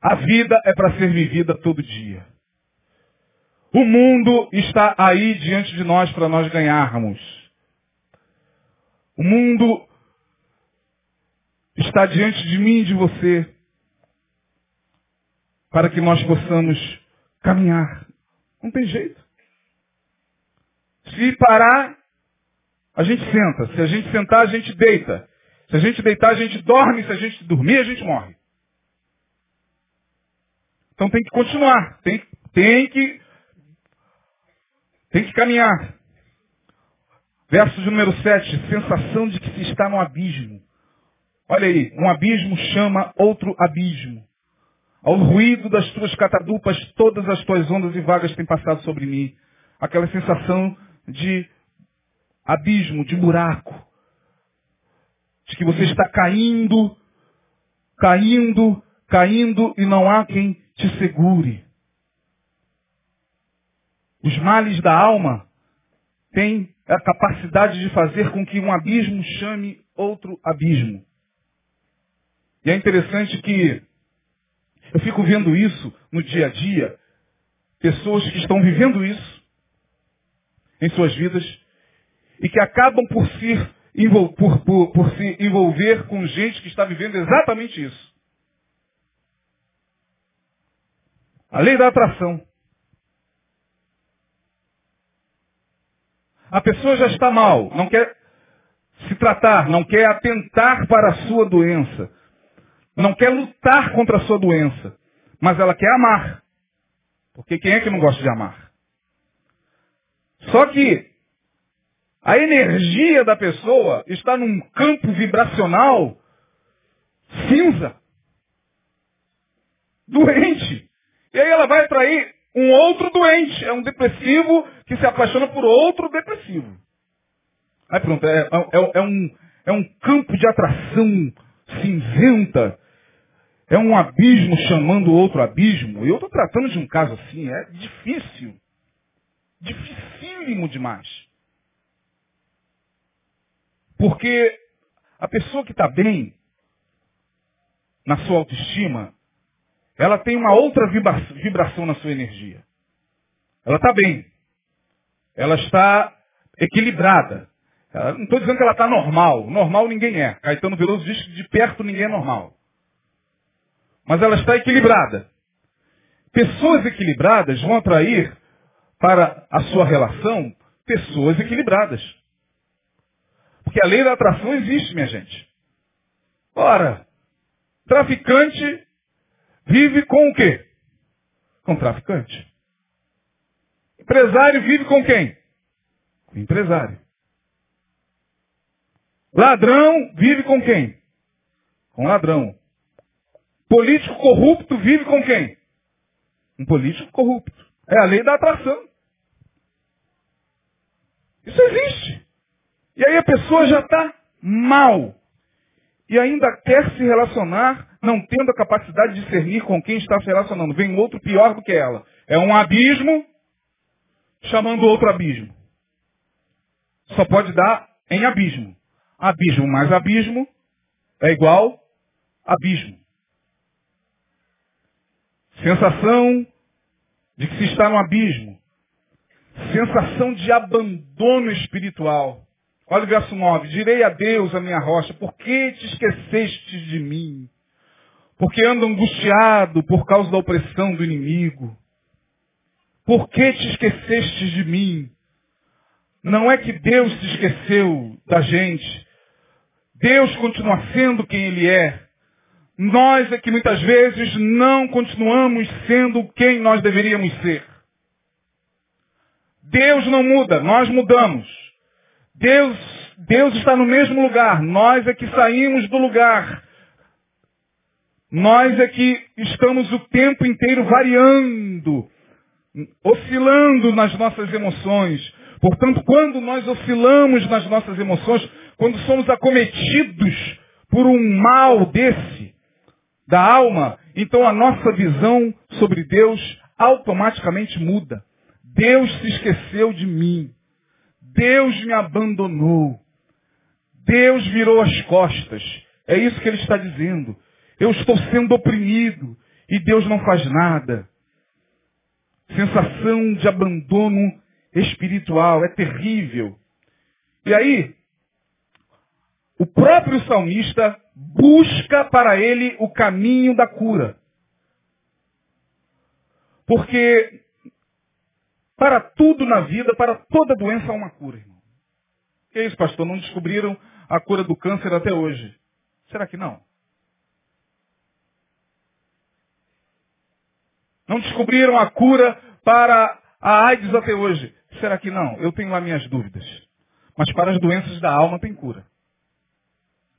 [SPEAKER 1] A vida é para ser vivida todo dia. O mundo está aí diante de nós para nós ganharmos. O mundo está diante de mim e de você para que nós possamos caminhar. Não tem jeito. Se parar, a gente senta. Se a gente sentar, a gente deita. Se a gente deitar, a gente dorme. Se a gente dormir, a gente morre. Então tem que continuar. Tem, tem que tem que caminhar. Verso número 7, sensação de que se está no abismo. Olha aí, um abismo chama outro abismo. Ao ruído das tuas catadupas, todas as tuas ondas e vagas têm passado sobre mim. Aquela sensação de abismo, de buraco. De que você está caindo, caindo, caindo e não há quem te segure. Os males da alma têm a capacidade de fazer com que um abismo chame outro abismo. E é interessante que eu fico vendo isso no dia a dia, pessoas que estão vivendo isso em suas vidas e que acabam por se, por, por, por se envolver com gente que está vivendo exatamente isso. A lei da atração. A pessoa já está mal, não quer se tratar, não quer atentar para a sua doença, não quer lutar contra a sua doença, mas ela quer amar. Porque quem é que não gosta de amar? Só que a energia da pessoa está num campo vibracional cinza, doente. E aí ela vai atrair um outro doente, é um depressivo que se apaixona por outro depressivo. Aí pronto, é, é, é, um, é um campo de atração cinzenta. É um abismo chamando outro abismo. E eu estou tratando de um caso assim, é difícil. Dificílimo demais. Porque a pessoa que está bem na sua autoestima, ela tem uma outra vibração na sua energia. Ela está bem. Ela está equilibrada. Não estou dizendo que ela está normal. Normal ninguém é. Caetano Veloso diz que de perto ninguém é normal. Mas ela está equilibrada. Pessoas equilibradas vão atrair para a sua relação pessoas equilibradas. Porque a lei da atração existe, minha gente. Ora, traficante vive com o quê? Com traficante. Empresário vive com quem? Com empresário. Ladrão vive com quem? Com ladrão. Político corrupto vive com quem? Um político corrupto. É a lei da atração. Isso existe. E aí a pessoa já está mal. E ainda quer se relacionar não tendo a capacidade de discernir com quem está se relacionando. Vem outro pior do que ela. É um abismo chamando outro abismo. Só pode dar em abismo. Abismo mais abismo é igual abismo. Sensação de que se está no abismo. Sensação de abandono espiritual. Olha o verso 9. Direi a Deus, a minha rocha, por que te esqueceste de mim? Porque ando angustiado por causa da opressão do inimigo. Por que te esqueceste de mim? Não é que Deus se esqueceu da gente. Deus continua sendo quem Ele é. Nós é que muitas vezes não continuamos sendo quem nós deveríamos ser. Deus não muda, nós mudamos. Deus, Deus está no mesmo lugar, nós é que saímos do lugar. Nós é que estamos o tempo inteiro variando, oscilando nas nossas emoções. Portanto, quando nós oscilamos nas nossas emoções, quando somos acometidos por um mal desse, da alma, então a nossa visão sobre Deus automaticamente muda. Deus se esqueceu de mim. Deus me abandonou. Deus virou as costas. É isso que ele está dizendo. Eu estou sendo oprimido e Deus não faz nada. Sensação de abandono espiritual é terrível. E aí, o próprio salmista busca para ele o caminho da cura. Porque para tudo na vida, para toda doença há uma cura, irmão. Que isso, pastor? Não descobriram a cura do câncer até hoje. Será que não? Não descobriram a cura para a AIDS até hoje. Será que não? Eu tenho lá minhas dúvidas. Mas para as doenças da alma tem cura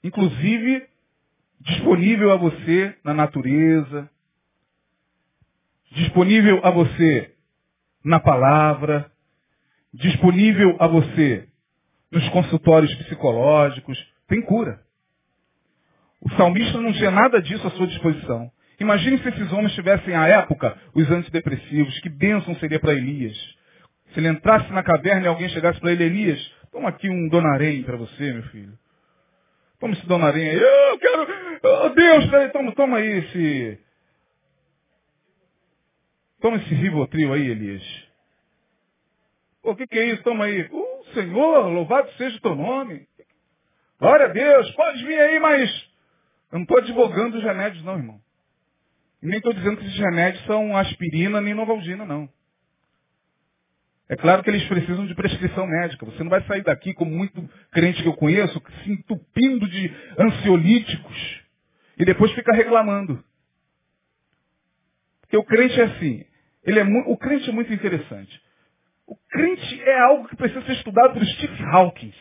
[SPEAKER 1] inclusive disponível a você na natureza, disponível a você na palavra, disponível a você nos consultórios psicológicos, tem cura. O salmista não tinha nada disso à sua disposição. Imagine se esses homens tivessem à época os antidepressivos, que bênção seria para Elias. Se ele entrasse na caverna e alguém chegasse para ele, Elias, toma aqui um donarém para você, meu filho. Toma esse donarém aí. Eu quero. Oh, Deus, toma, toma aí esse. Toma esse rivotril aí, Elias. O que, que é isso? Toma aí. O Senhor, louvado seja o teu nome. Glória a Deus, pode vir aí, mas eu não estou advogando os remédios, não, irmão. Nem estou dizendo que esses remédios são aspirina nem novalgina, não. É claro que eles precisam de prescrição médica. Você não vai sair daqui, como muito crente que eu conheço, se entupindo de ansiolíticos e depois fica reclamando. Porque o crente é assim. Ele é o crente é muito interessante. O crente é algo que precisa ser estudado por Steve Hawkins.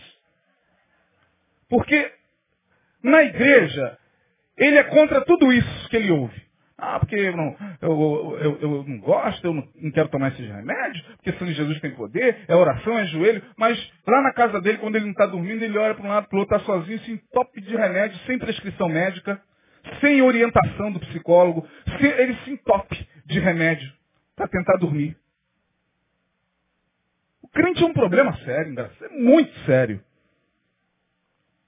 [SPEAKER 1] Porque na igreja, ele é contra tudo isso que ele ouve. Ah, porque eu não, eu, eu, eu não gosto, eu não, quero tomar esses remédios, porque Sangue Jesus tem poder, é oração, é joelho, mas lá na casa dele, quando ele não está dormindo, ele olha para um lado para o outro, está sozinho, se entope de remédio, sem prescrição médica, sem orientação do psicólogo, sem, ele se entope de remédio para tentar dormir. O crente é um problema sério, engraçado, é muito sério.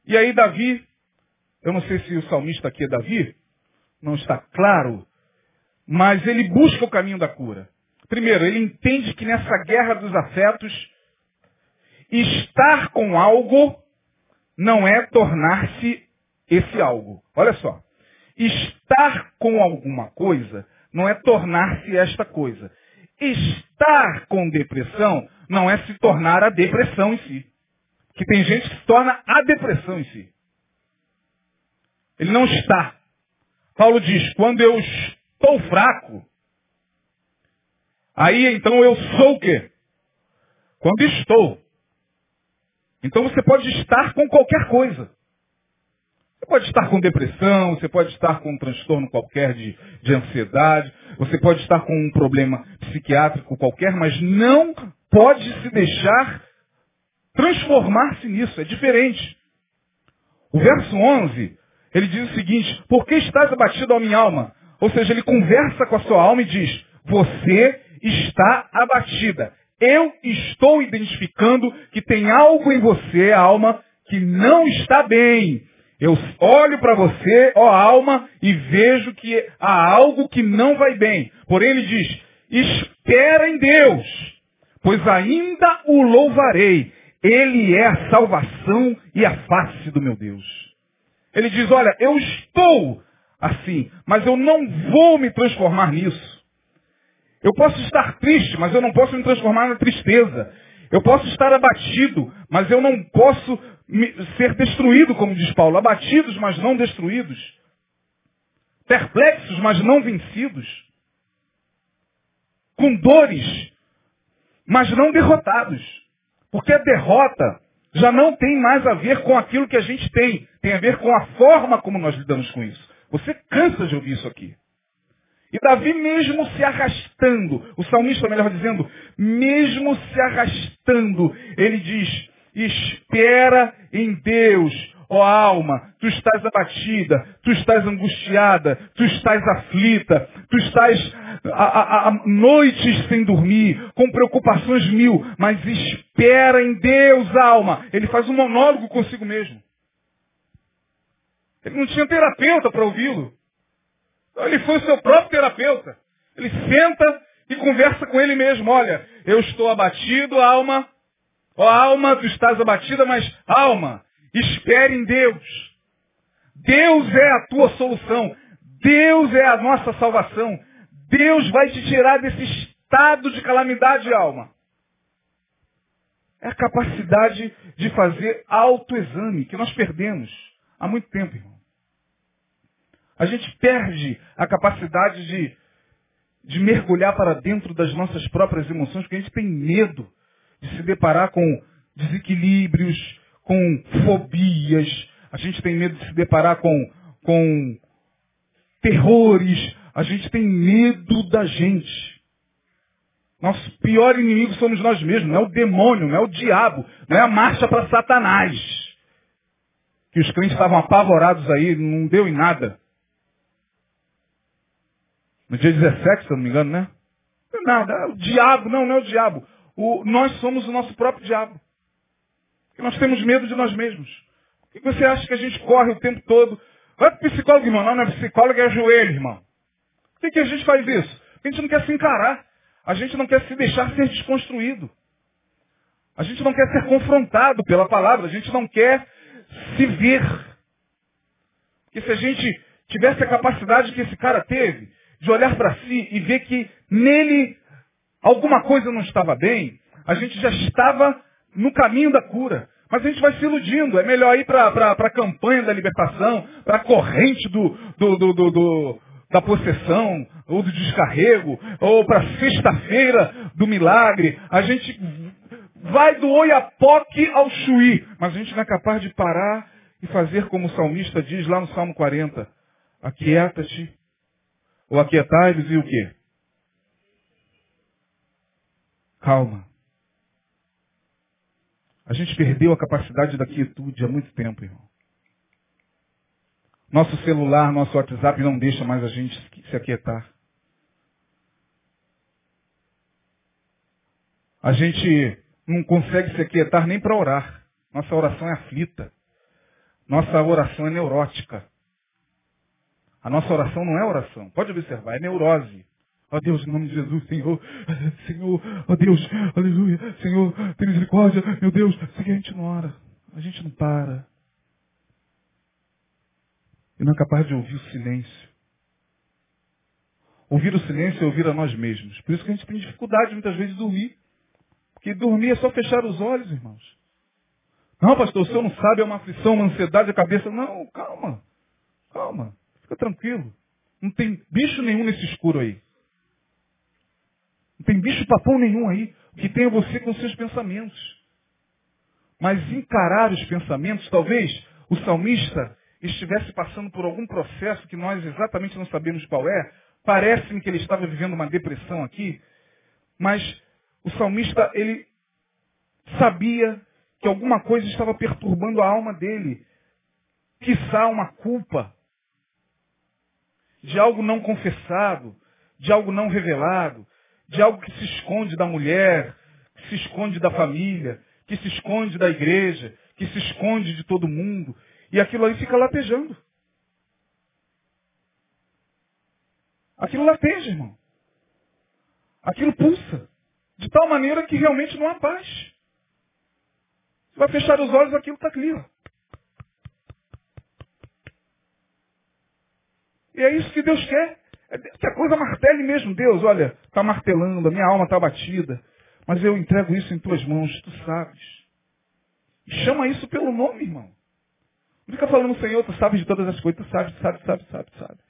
[SPEAKER 1] E aí Davi, eu não sei se o salmista aqui é Davi, não está claro, mas ele busca o caminho da cura. Primeiro, ele entende que nessa guerra dos afetos, estar com algo não é tornar-se esse algo. Olha só. Estar com alguma coisa não é tornar-se esta coisa. Estar com depressão não é se tornar a depressão em si. Que tem gente que se torna a depressão em si. Ele não está. Paulo diz, quando eu estou fraco, aí então eu sou o quê? Quando estou. Então você pode estar com qualquer coisa. Você pode estar com depressão, você pode estar com um transtorno qualquer de, de ansiedade, você pode estar com um problema psiquiátrico qualquer, mas não pode se deixar transformar-se nisso. É diferente. O verso 11 ele diz o seguinte, por que estás abatido, a minha alma? Ou seja, ele conversa com a sua alma e diz, você está abatida. Eu estou identificando que tem algo em você, alma, que não está bem. Eu olho para você, ó alma, e vejo que há algo que não vai bem. Porém, ele diz, espera em Deus, pois ainda o louvarei. Ele é a salvação e a face do meu Deus. Ele diz, olha, eu estou assim, mas eu não vou me transformar nisso. Eu posso estar triste, mas eu não posso me transformar na tristeza. Eu posso estar abatido, mas eu não posso ser destruído, como diz Paulo. Abatidos, mas não destruídos. Perplexos, mas não vencidos. Com dores, mas não derrotados. Porque a derrota já não tem mais a ver com aquilo que a gente tem, tem a ver com a forma como nós lidamos com isso. Você cansa de ouvir isso aqui. E Davi mesmo se arrastando, o salmista melhor dizendo, mesmo se arrastando, ele diz, espera em Deus, ó alma, tu estás abatida, tu estás angustiada, tu estás aflita, tu estás a, a, a, noites sem dormir, com preocupações mil, mas espera em Deus, alma. Ele faz um monólogo consigo mesmo. Ele não tinha terapeuta para ouvi-lo. Então ele foi o seu próprio terapeuta. Ele senta e conversa com ele mesmo. Olha, eu estou abatido, alma. Ó alma, tu estás abatida, mas alma, espere em Deus. Deus é a tua solução. Deus é a nossa salvação. Deus vai te tirar desse estado de calamidade, alma. É a capacidade de fazer autoexame que nós perdemos há muito tempo, irmão. A gente perde a capacidade de, de mergulhar para dentro das nossas próprias emoções, porque a gente tem medo de se deparar com desequilíbrios, com fobias, a gente tem medo de se deparar com, com terrores, a gente tem medo da gente. Nosso pior inimigo somos nós mesmos, não é o demônio, não é o diabo, não é a marcha para Satanás. Que os crentes estavam apavorados aí, não deu em nada. No dia 17, se eu não me engano, né? Não é nada, é o diabo, não, não é o diabo. o, nós somos o nosso próprio diabo. Nós temos medo de nós mesmos. Que você acha que a gente corre o tempo todo? Vai para psicólogo, irmão. Não, não é psicólogo, é joelho, irmão. Por que, que a gente faz isso? Porque a gente não quer se encarar. A gente não quer se deixar ser desconstruído. A gente não quer ser confrontado pela palavra. A gente não quer se ver. Porque se a gente tivesse a capacidade que esse cara teve de olhar para si e ver que nele alguma coisa não estava bem, a gente já estava no caminho da cura. Mas a gente vai se iludindo. É melhor ir para a campanha da libertação, para a corrente do, do, do, do, da possessão, ou do descarrego, ou para sexta-feira do milagre. A gente vai do oiapoque ao chuí, mas a gente não é capaz de parar e fazer como o salmista diz lá no Salmo 40. Aquieta-te, ou aquietai-vos e o quê? Calma. A gente perdeu a capacidade da quietude há muito tempo, irmão. Nosso celular, nosso WhatsApp não deixa mais a gente se aquietar. A gente não consegue se aquietar nem para orar. Nossa oração é aflita. Nossa oração é neurótica. A nossa oração não é oração. Pode observar, é neurose. Ó oh Deus, em nome de Jesus, Senhor, Senhor, ó oh Deus, aleluia, Senhor, tem misericórdia, meu Deus. Isso a gente não ora, a gente não para. E não é capaz de ouvir o silêncio. Ouvir o silêncio é ouvir a nós mesmos. Por isso que a gente tem dificuldade muitas vezes de dormir. Porque dormir é só fechar os olhos, irmãos. Não, pastor, o senhor não sabe, é uma aflição, uma ansiedade, a cabeça. Não, calma. Calma. Fica tranquilo. Não tem bicho nenhum nesse escuro aí. Não tem bicho papão nenhum aí. Que é você com seus pensamentos. Mas encarar os pensamentos, talvez o salmista estivesse passando por algum processo que nós exatamente não sabemos qual é. Parece-me que ele estava vivendo uma depressão aqui. Mas o salmista, ele sabia que alguma coisa estava perturbando a alma dele. Quiçá uma culpa de algo não confessado, de algo não revelado, de algo que se esconde da mulher, que se esconde da família, que se esconde da igreja, que se esconde de todo mundo. E aquilo aí fica latejando. Aquilo lateja, irmão. Aquilo pulsa. De tal maneira que realmente não há paz. Você vai fechar os olhos, aquilo está ali. Ó. E é isso que Deus quer. É que a coisa martele mesmo. Deus, olha, está martelando, a minha alma está batida. Mas eu entrego isso em tuas mãos, tu sabes. Chama isso pelo nome, irmão. Não fica falando, Senhor, tu sabes de todas as coisas, tu sabes, tu sabes, tu sabes, tu sabes, sabe.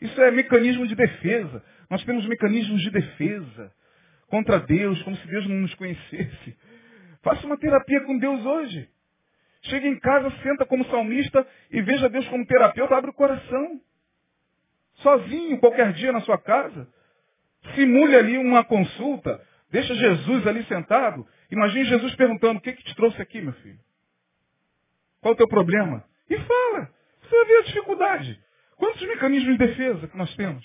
[SPEAKER 1] Isso é mecanismo de defesa. Nós temos mecanismos de defesa contra Deus, como se Deus não nos conhecesse. Faça uma terapia com Deus hoje. Chegue em casa, senta como salmista e veja Deus como terapeuta, abre o coração. Sozinho, qualquer dia na sua casa. Simule ali uma consulta. Deixa Jesus ali sentado. Imagine Jesus perguntando, o que, que te trouxe aqui, meu filho? Qual o teu problema? E fala. Você vai ver a dificuldade. Quantos mecanismos de defesa que nós temos?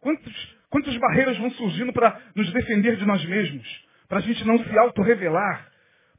[SPEAKER 1] Quantos, quantas barreiras vão surgindo para nos defender de nós mesmos? Para a gente não se autorrevelar.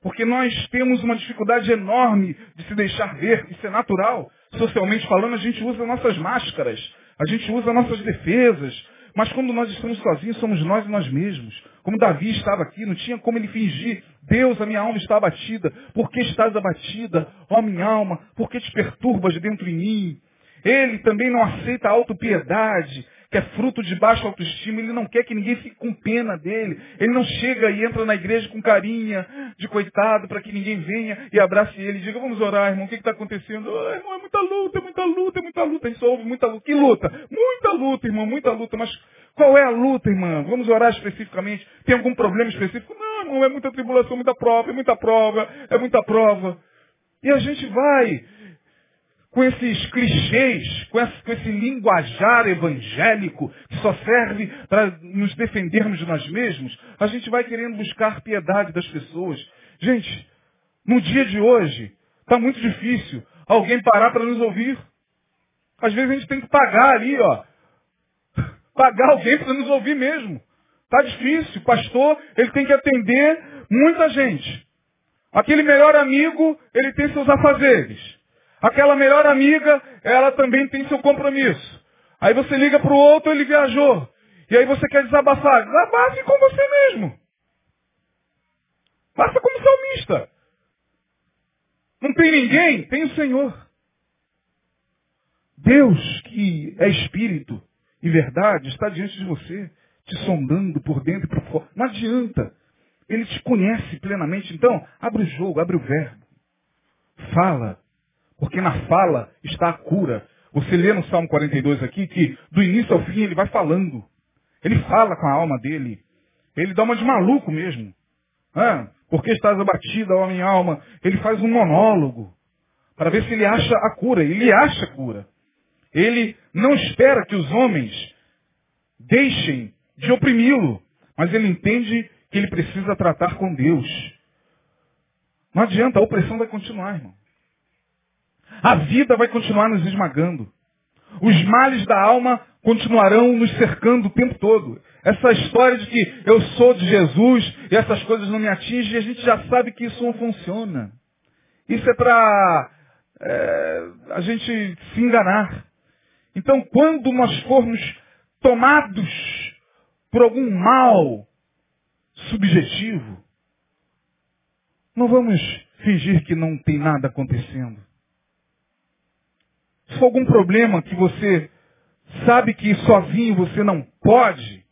[SPEAKER 1] Porque nós temos uma dificuldade enorme de se deixar ver. Isso é natural. Socialmente falando, a gente usa nossas máscaras. A gente usa nossas defesas. Mas quando nós estamos sozinhos, somos nós e nós mesmos. Como Davi estava aqui, não tinha como ele fingir. Deus, a minha alma está abatida. Por que estás abatida? Ó minha alma, por que te perturbas dentro de mim? Ele também não aceita a autopiedade, que é fruto de baixa autoestima. Ele não quer que ninguém fique com pena dele. Ele não chega e entra na igreja com carinha de coitado para que ninguém venha e abrace ele e diga, vamos orar, irmão, o que está acontecendo? Oh, irmão, é muita luta, é muita luta, é muita luta. A só ouve muita luta. Que luta? Muita luta, irmão, muita luta. Mas qual é a luta, irmão? Vamos orar especificamente. Tem algum problema específico? Não, irmão, é muita tribulação, muita prova, é muita prova, é muita prova. E a gente vai com esses clichês, com esse, com esse, linguajar evangélico que só serve para nos defendermos de nós mesmos, a gente vai querendo buscar piedade das pessoas. Gente, no dia de hoje, está muito difícil alguém parar para nos ouvir. Às vezes a gente tem que pagar ali, ó. Pagar alguém para nos ouvir mesmo. Tá difícil. Pastor, ele tem que atender muita gente. Aquele melhor amigo, ele tem seus afazeres. Aquela melhor amiga, ela também tem seu compromisso. Aí você liga para o outro, ele viajou. E aí você quer desabafar. Desabafe com você mesmo. Faça como salmista. Não tem ninguém? Tem o Senhor. Deus, que é Espírito e verdade, está diante de você, te sondando por dentro e por fora. Não adianta. Ele te conhece plenamente. Então, abre o jogo, abre o verbo. Fala. Porque na fala está a cura. Você lê no Salmo 42 aqui que do início ao fim ele vai falando. Ele fala com a alma dele. Ele dá uma de maluco mesmo. Ah, porque estás abatida, ó minha alma? Ele faz um monólogo para ver se ele acha a cura. Ele acha a cura. Ele não espera que os homens deixem de oprimi-lo, mas ele entende que ele precisa tratar com Deus. Não adianta, a opressão vai continuar, irmão. A vida vai continuar nos esmagando. Os males da alma continuarão nos cercando o tempo todo. Essa história de que eu sou de Jesus e essas coisas não me atingem, a gente já sabe que isso não funciona. Isso é para é, a gente se enganar. Então, quando nós formos tomados por algum mal subjetivo, não vamos fingir que não tem nada acontecendo. Se for algum problema que você sabe que sozinho você não pode,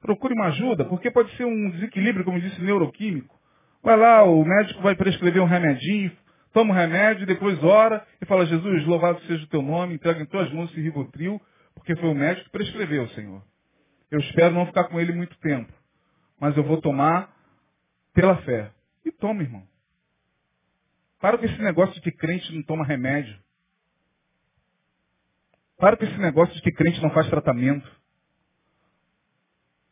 [SPEAKER 1] procure uma ajuda, porque pode ser um desequilíbrio, como disse, neuroquímico. Vai lá, o médico vai prescrever um remedinho, toma o remédio, depois ora e fala, Jesus, louvado seja o teu nome, entrega em tuas mãos esse ribotril, porque foi o médico que prescreveu, Senhor. Eu espero não ficar com ele muito tempo, mas eu vou tomar pela fé. E toma, irmão. Para com esse negócio de que crente não toma remédio. Para com esse negócio de que crente não faz tratamento.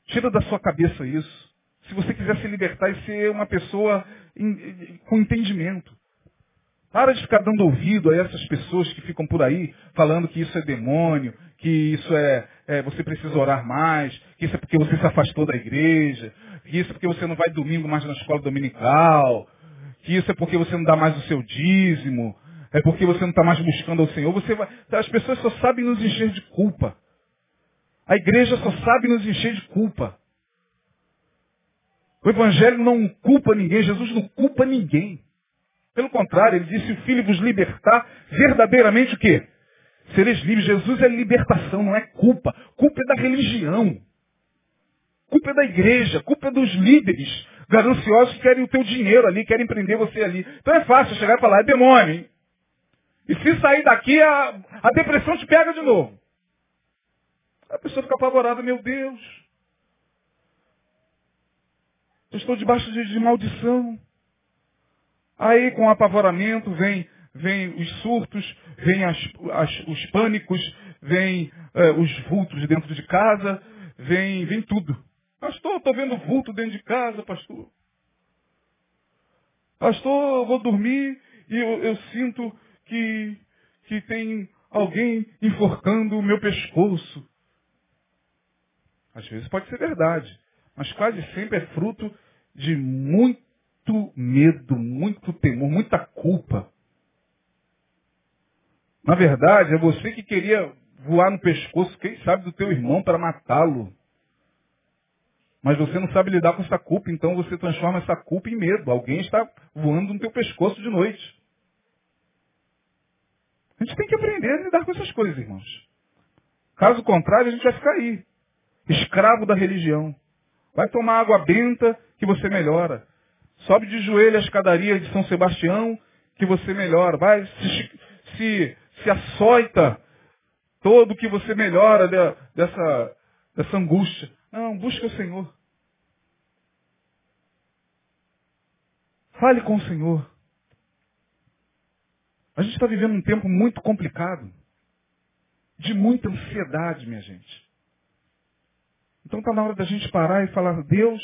[SPEAKER 1] Tira da sua cabeça isso. Se você quiser se libertar e ser uma pessoa com entendimento. Para de ficar dando ouvido a essas pessoas que ficam por aí falando que isso é demônio, que isso é, é, você precisa orar mais, que isso é porque você se afastou da igreja, que isso é porque você não vai domingo mais na escola dominical, que isso é porque você não dá mais o seu dízimo, é porque você não está mais buscando ao Senhor. Você vai, as pessoas só sabem nos encher de culpa. A igreja só sabe nos encher de culpa. O Evangelho não culpa ninguém, Jesus não culpa ninguém. Pelo contrário, ele disse, o Filho vos libertar, verdadeiramente o quê? Sereis livres. Jesus é libertação, não é culpa. Culpa é da religião. Culpa é da igreja, culpa é dos líderes gananciosos que querem o teu dinheiro ali, querem prender você ali. Então é fácil chegar e falar, é demônio, hein? E se sair daqui, a, a depressão te pega de novo. A pessoa fica apavorada, meu Deus. Eu estou debaixo de, de maldição. Aí, com apavoramento, vem, vem os surtos, vem as, as, os pânicos, vem eh, os vultos dentro de casa, vem, vem tudo. Pastor, estou vendo vulto dentro de casa, pastor. Pastor, eu vou dormir e eu, eu sinto que, que tem alguém enforcando o meu pescoço. Às vezes pode ser verdade, mas quase sempre é fruto de muito medo, muito temor, muita culpa. Na verdade, é você que queria voar no pescoço, quem sabe, do teu irmão para matá-lo. Mas você não sabe lidar com essa culpa, então você transforma essa culpa em medo. Alguém está voando no teu pescoço de noite. A gente tem que aprender a lidar com essas coisas, irmãos. Caso contrário, a gente vai ficar aí, escravo da religião. Vai tomar água benta que você melhora. Sobe de joelho a escadaria de São Sebastião que você melhora. Vai, se, se, se açoita todo que você melhora de, dessa, dessa angústia. Não, busca o Senhor. Fale com o Senhor. A gente está vivendo um tempo muito complicado. De muita ansiedade, minha gente. Então está na hora da gente parar e falar, Deus,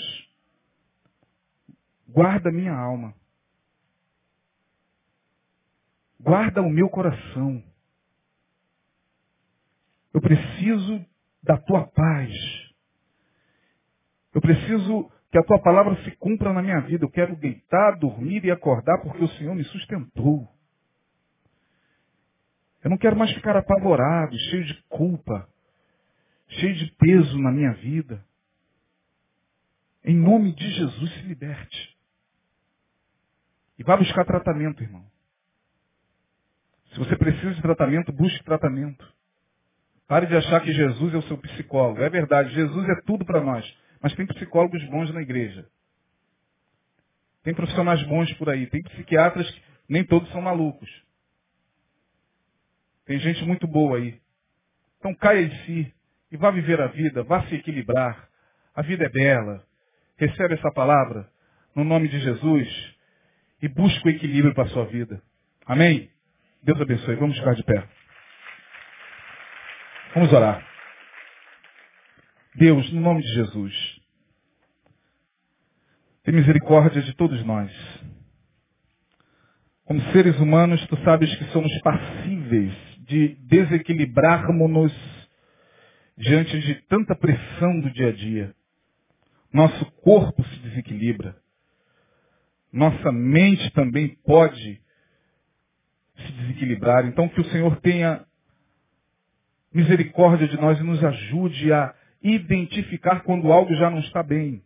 [SPEAKER 1] guarda minha alma. Guarda o meu coração. Eu preciso da tua paz. Eu preciso que a tua palavra se cumpra na minha vida. Eu quero deitar, dormir e acordar porque o Senhor me sustentou. Eu não quero mais ficar apavorado, cheio de culpa, cheio de peso na minha vida. Em nome de Jesus, se liberte. E vá buscar tratamento, irmão. Se você precisa de tratamento, busque tratamento. Pare de achar que Jesus é o seu psicólogo. É verdade, Jesus é tudo para nós. Mas tem psicólogos bons na igreja. Tem profissionais bons por aí. Tem psiquiatras que nem todos são malucos. Tem gente muito boa aí. Então caia em si e vá viver a vida, vá se equilibrar. A vida é bela. Recebe essa palavra no nome de Jesus e busque o equilíbrio para a sua vida. Amém? Deus abençoe. Vamos ficar de pé. Vamos orar. Deus, no nome de Jesus, tem misericórdia de todos nós. Como seres humanos, tu sabes que somos passíveis de desequilibrarmos-nos diante de tanta pressão do dia a dia. Nosso corpo se desequilibra. Nossa mente também pode se desequilibrar. Então que o Senhor tenha misericórdia de nós e nos ajude a identificar quando algo já não está bem.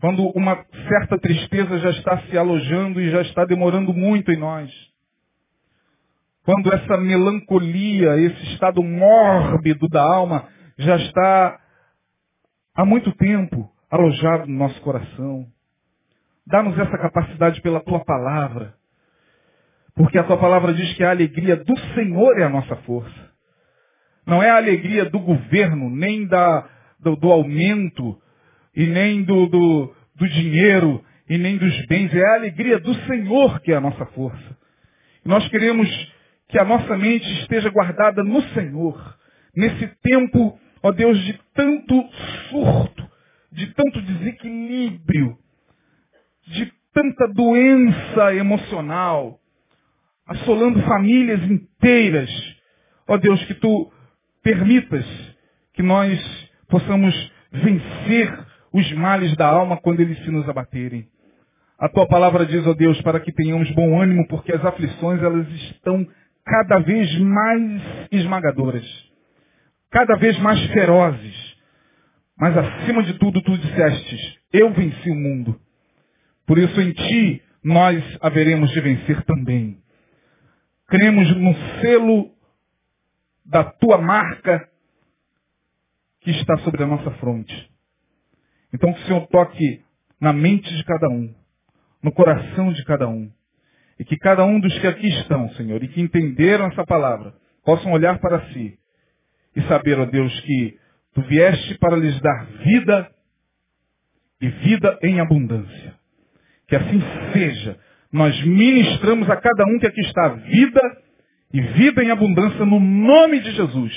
[SPEAKER 1] Quando uma certa tristeza já está se alojando e já está demorando muito em nós. Quando essa melancolia, esse estado mórbido da alma já está há muito tempo alojado no nosso coração. Dá-nos essa capacidade pela tua palavra. Porque a tua palavra diz que a alegria do Senhor é a nossa força. Não é a alegria do governo, nem da, do, do aumento, e nem do, do, do dinheiro, e nem dos bens. É a alegria do Senhor que é a nossa força. Nós queremos que a nossa mente esteja guardada no Senhor. Nesse tempo, ó Deus, de tanto surto, de tanto desequilíbrio, de tanta doença emocional, assolando famílias inteiras. Ó Deus, que tu permitas que nós possamos vencer os males da alma quando eles se nos abaterem. A tua palavra diz, ó Deus, para que tenhamos bom ânimo, porque as aflições elas estão cada vez mais esmagadoras, cada vez mais ferozes. Mas acima de tudo, tu dissestes, eu venci o mundo. Por isso em ti nós haveremos de vencer também. Cremos no selo da tua marca que está sobre a nossa fronte. Então que o Senhor toque na mente de cada um, no coração de cada um. E que cada um dos que aqui estão, Senhor, e que entenderam essa palavra, possam olhar para si e saber, ó Deus, que tu vieste para lhes dar vida e vida em abundância. Que assim seja. Nós ministramos a cada um que aqui está vida e vida em abundância no nome de Jesus.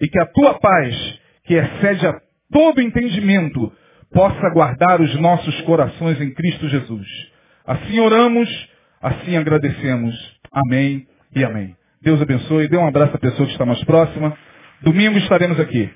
[SPEAKER 1] E que a tua paz, que excede a todo entendimento, possa guardar os nossos corações em Cristo Jesus. Assim oramos, assim agradecemos. Amém e amém. Deus abençoe. Dê um abraço à pessoa que está mais próxima. Domingo estaremos aqui.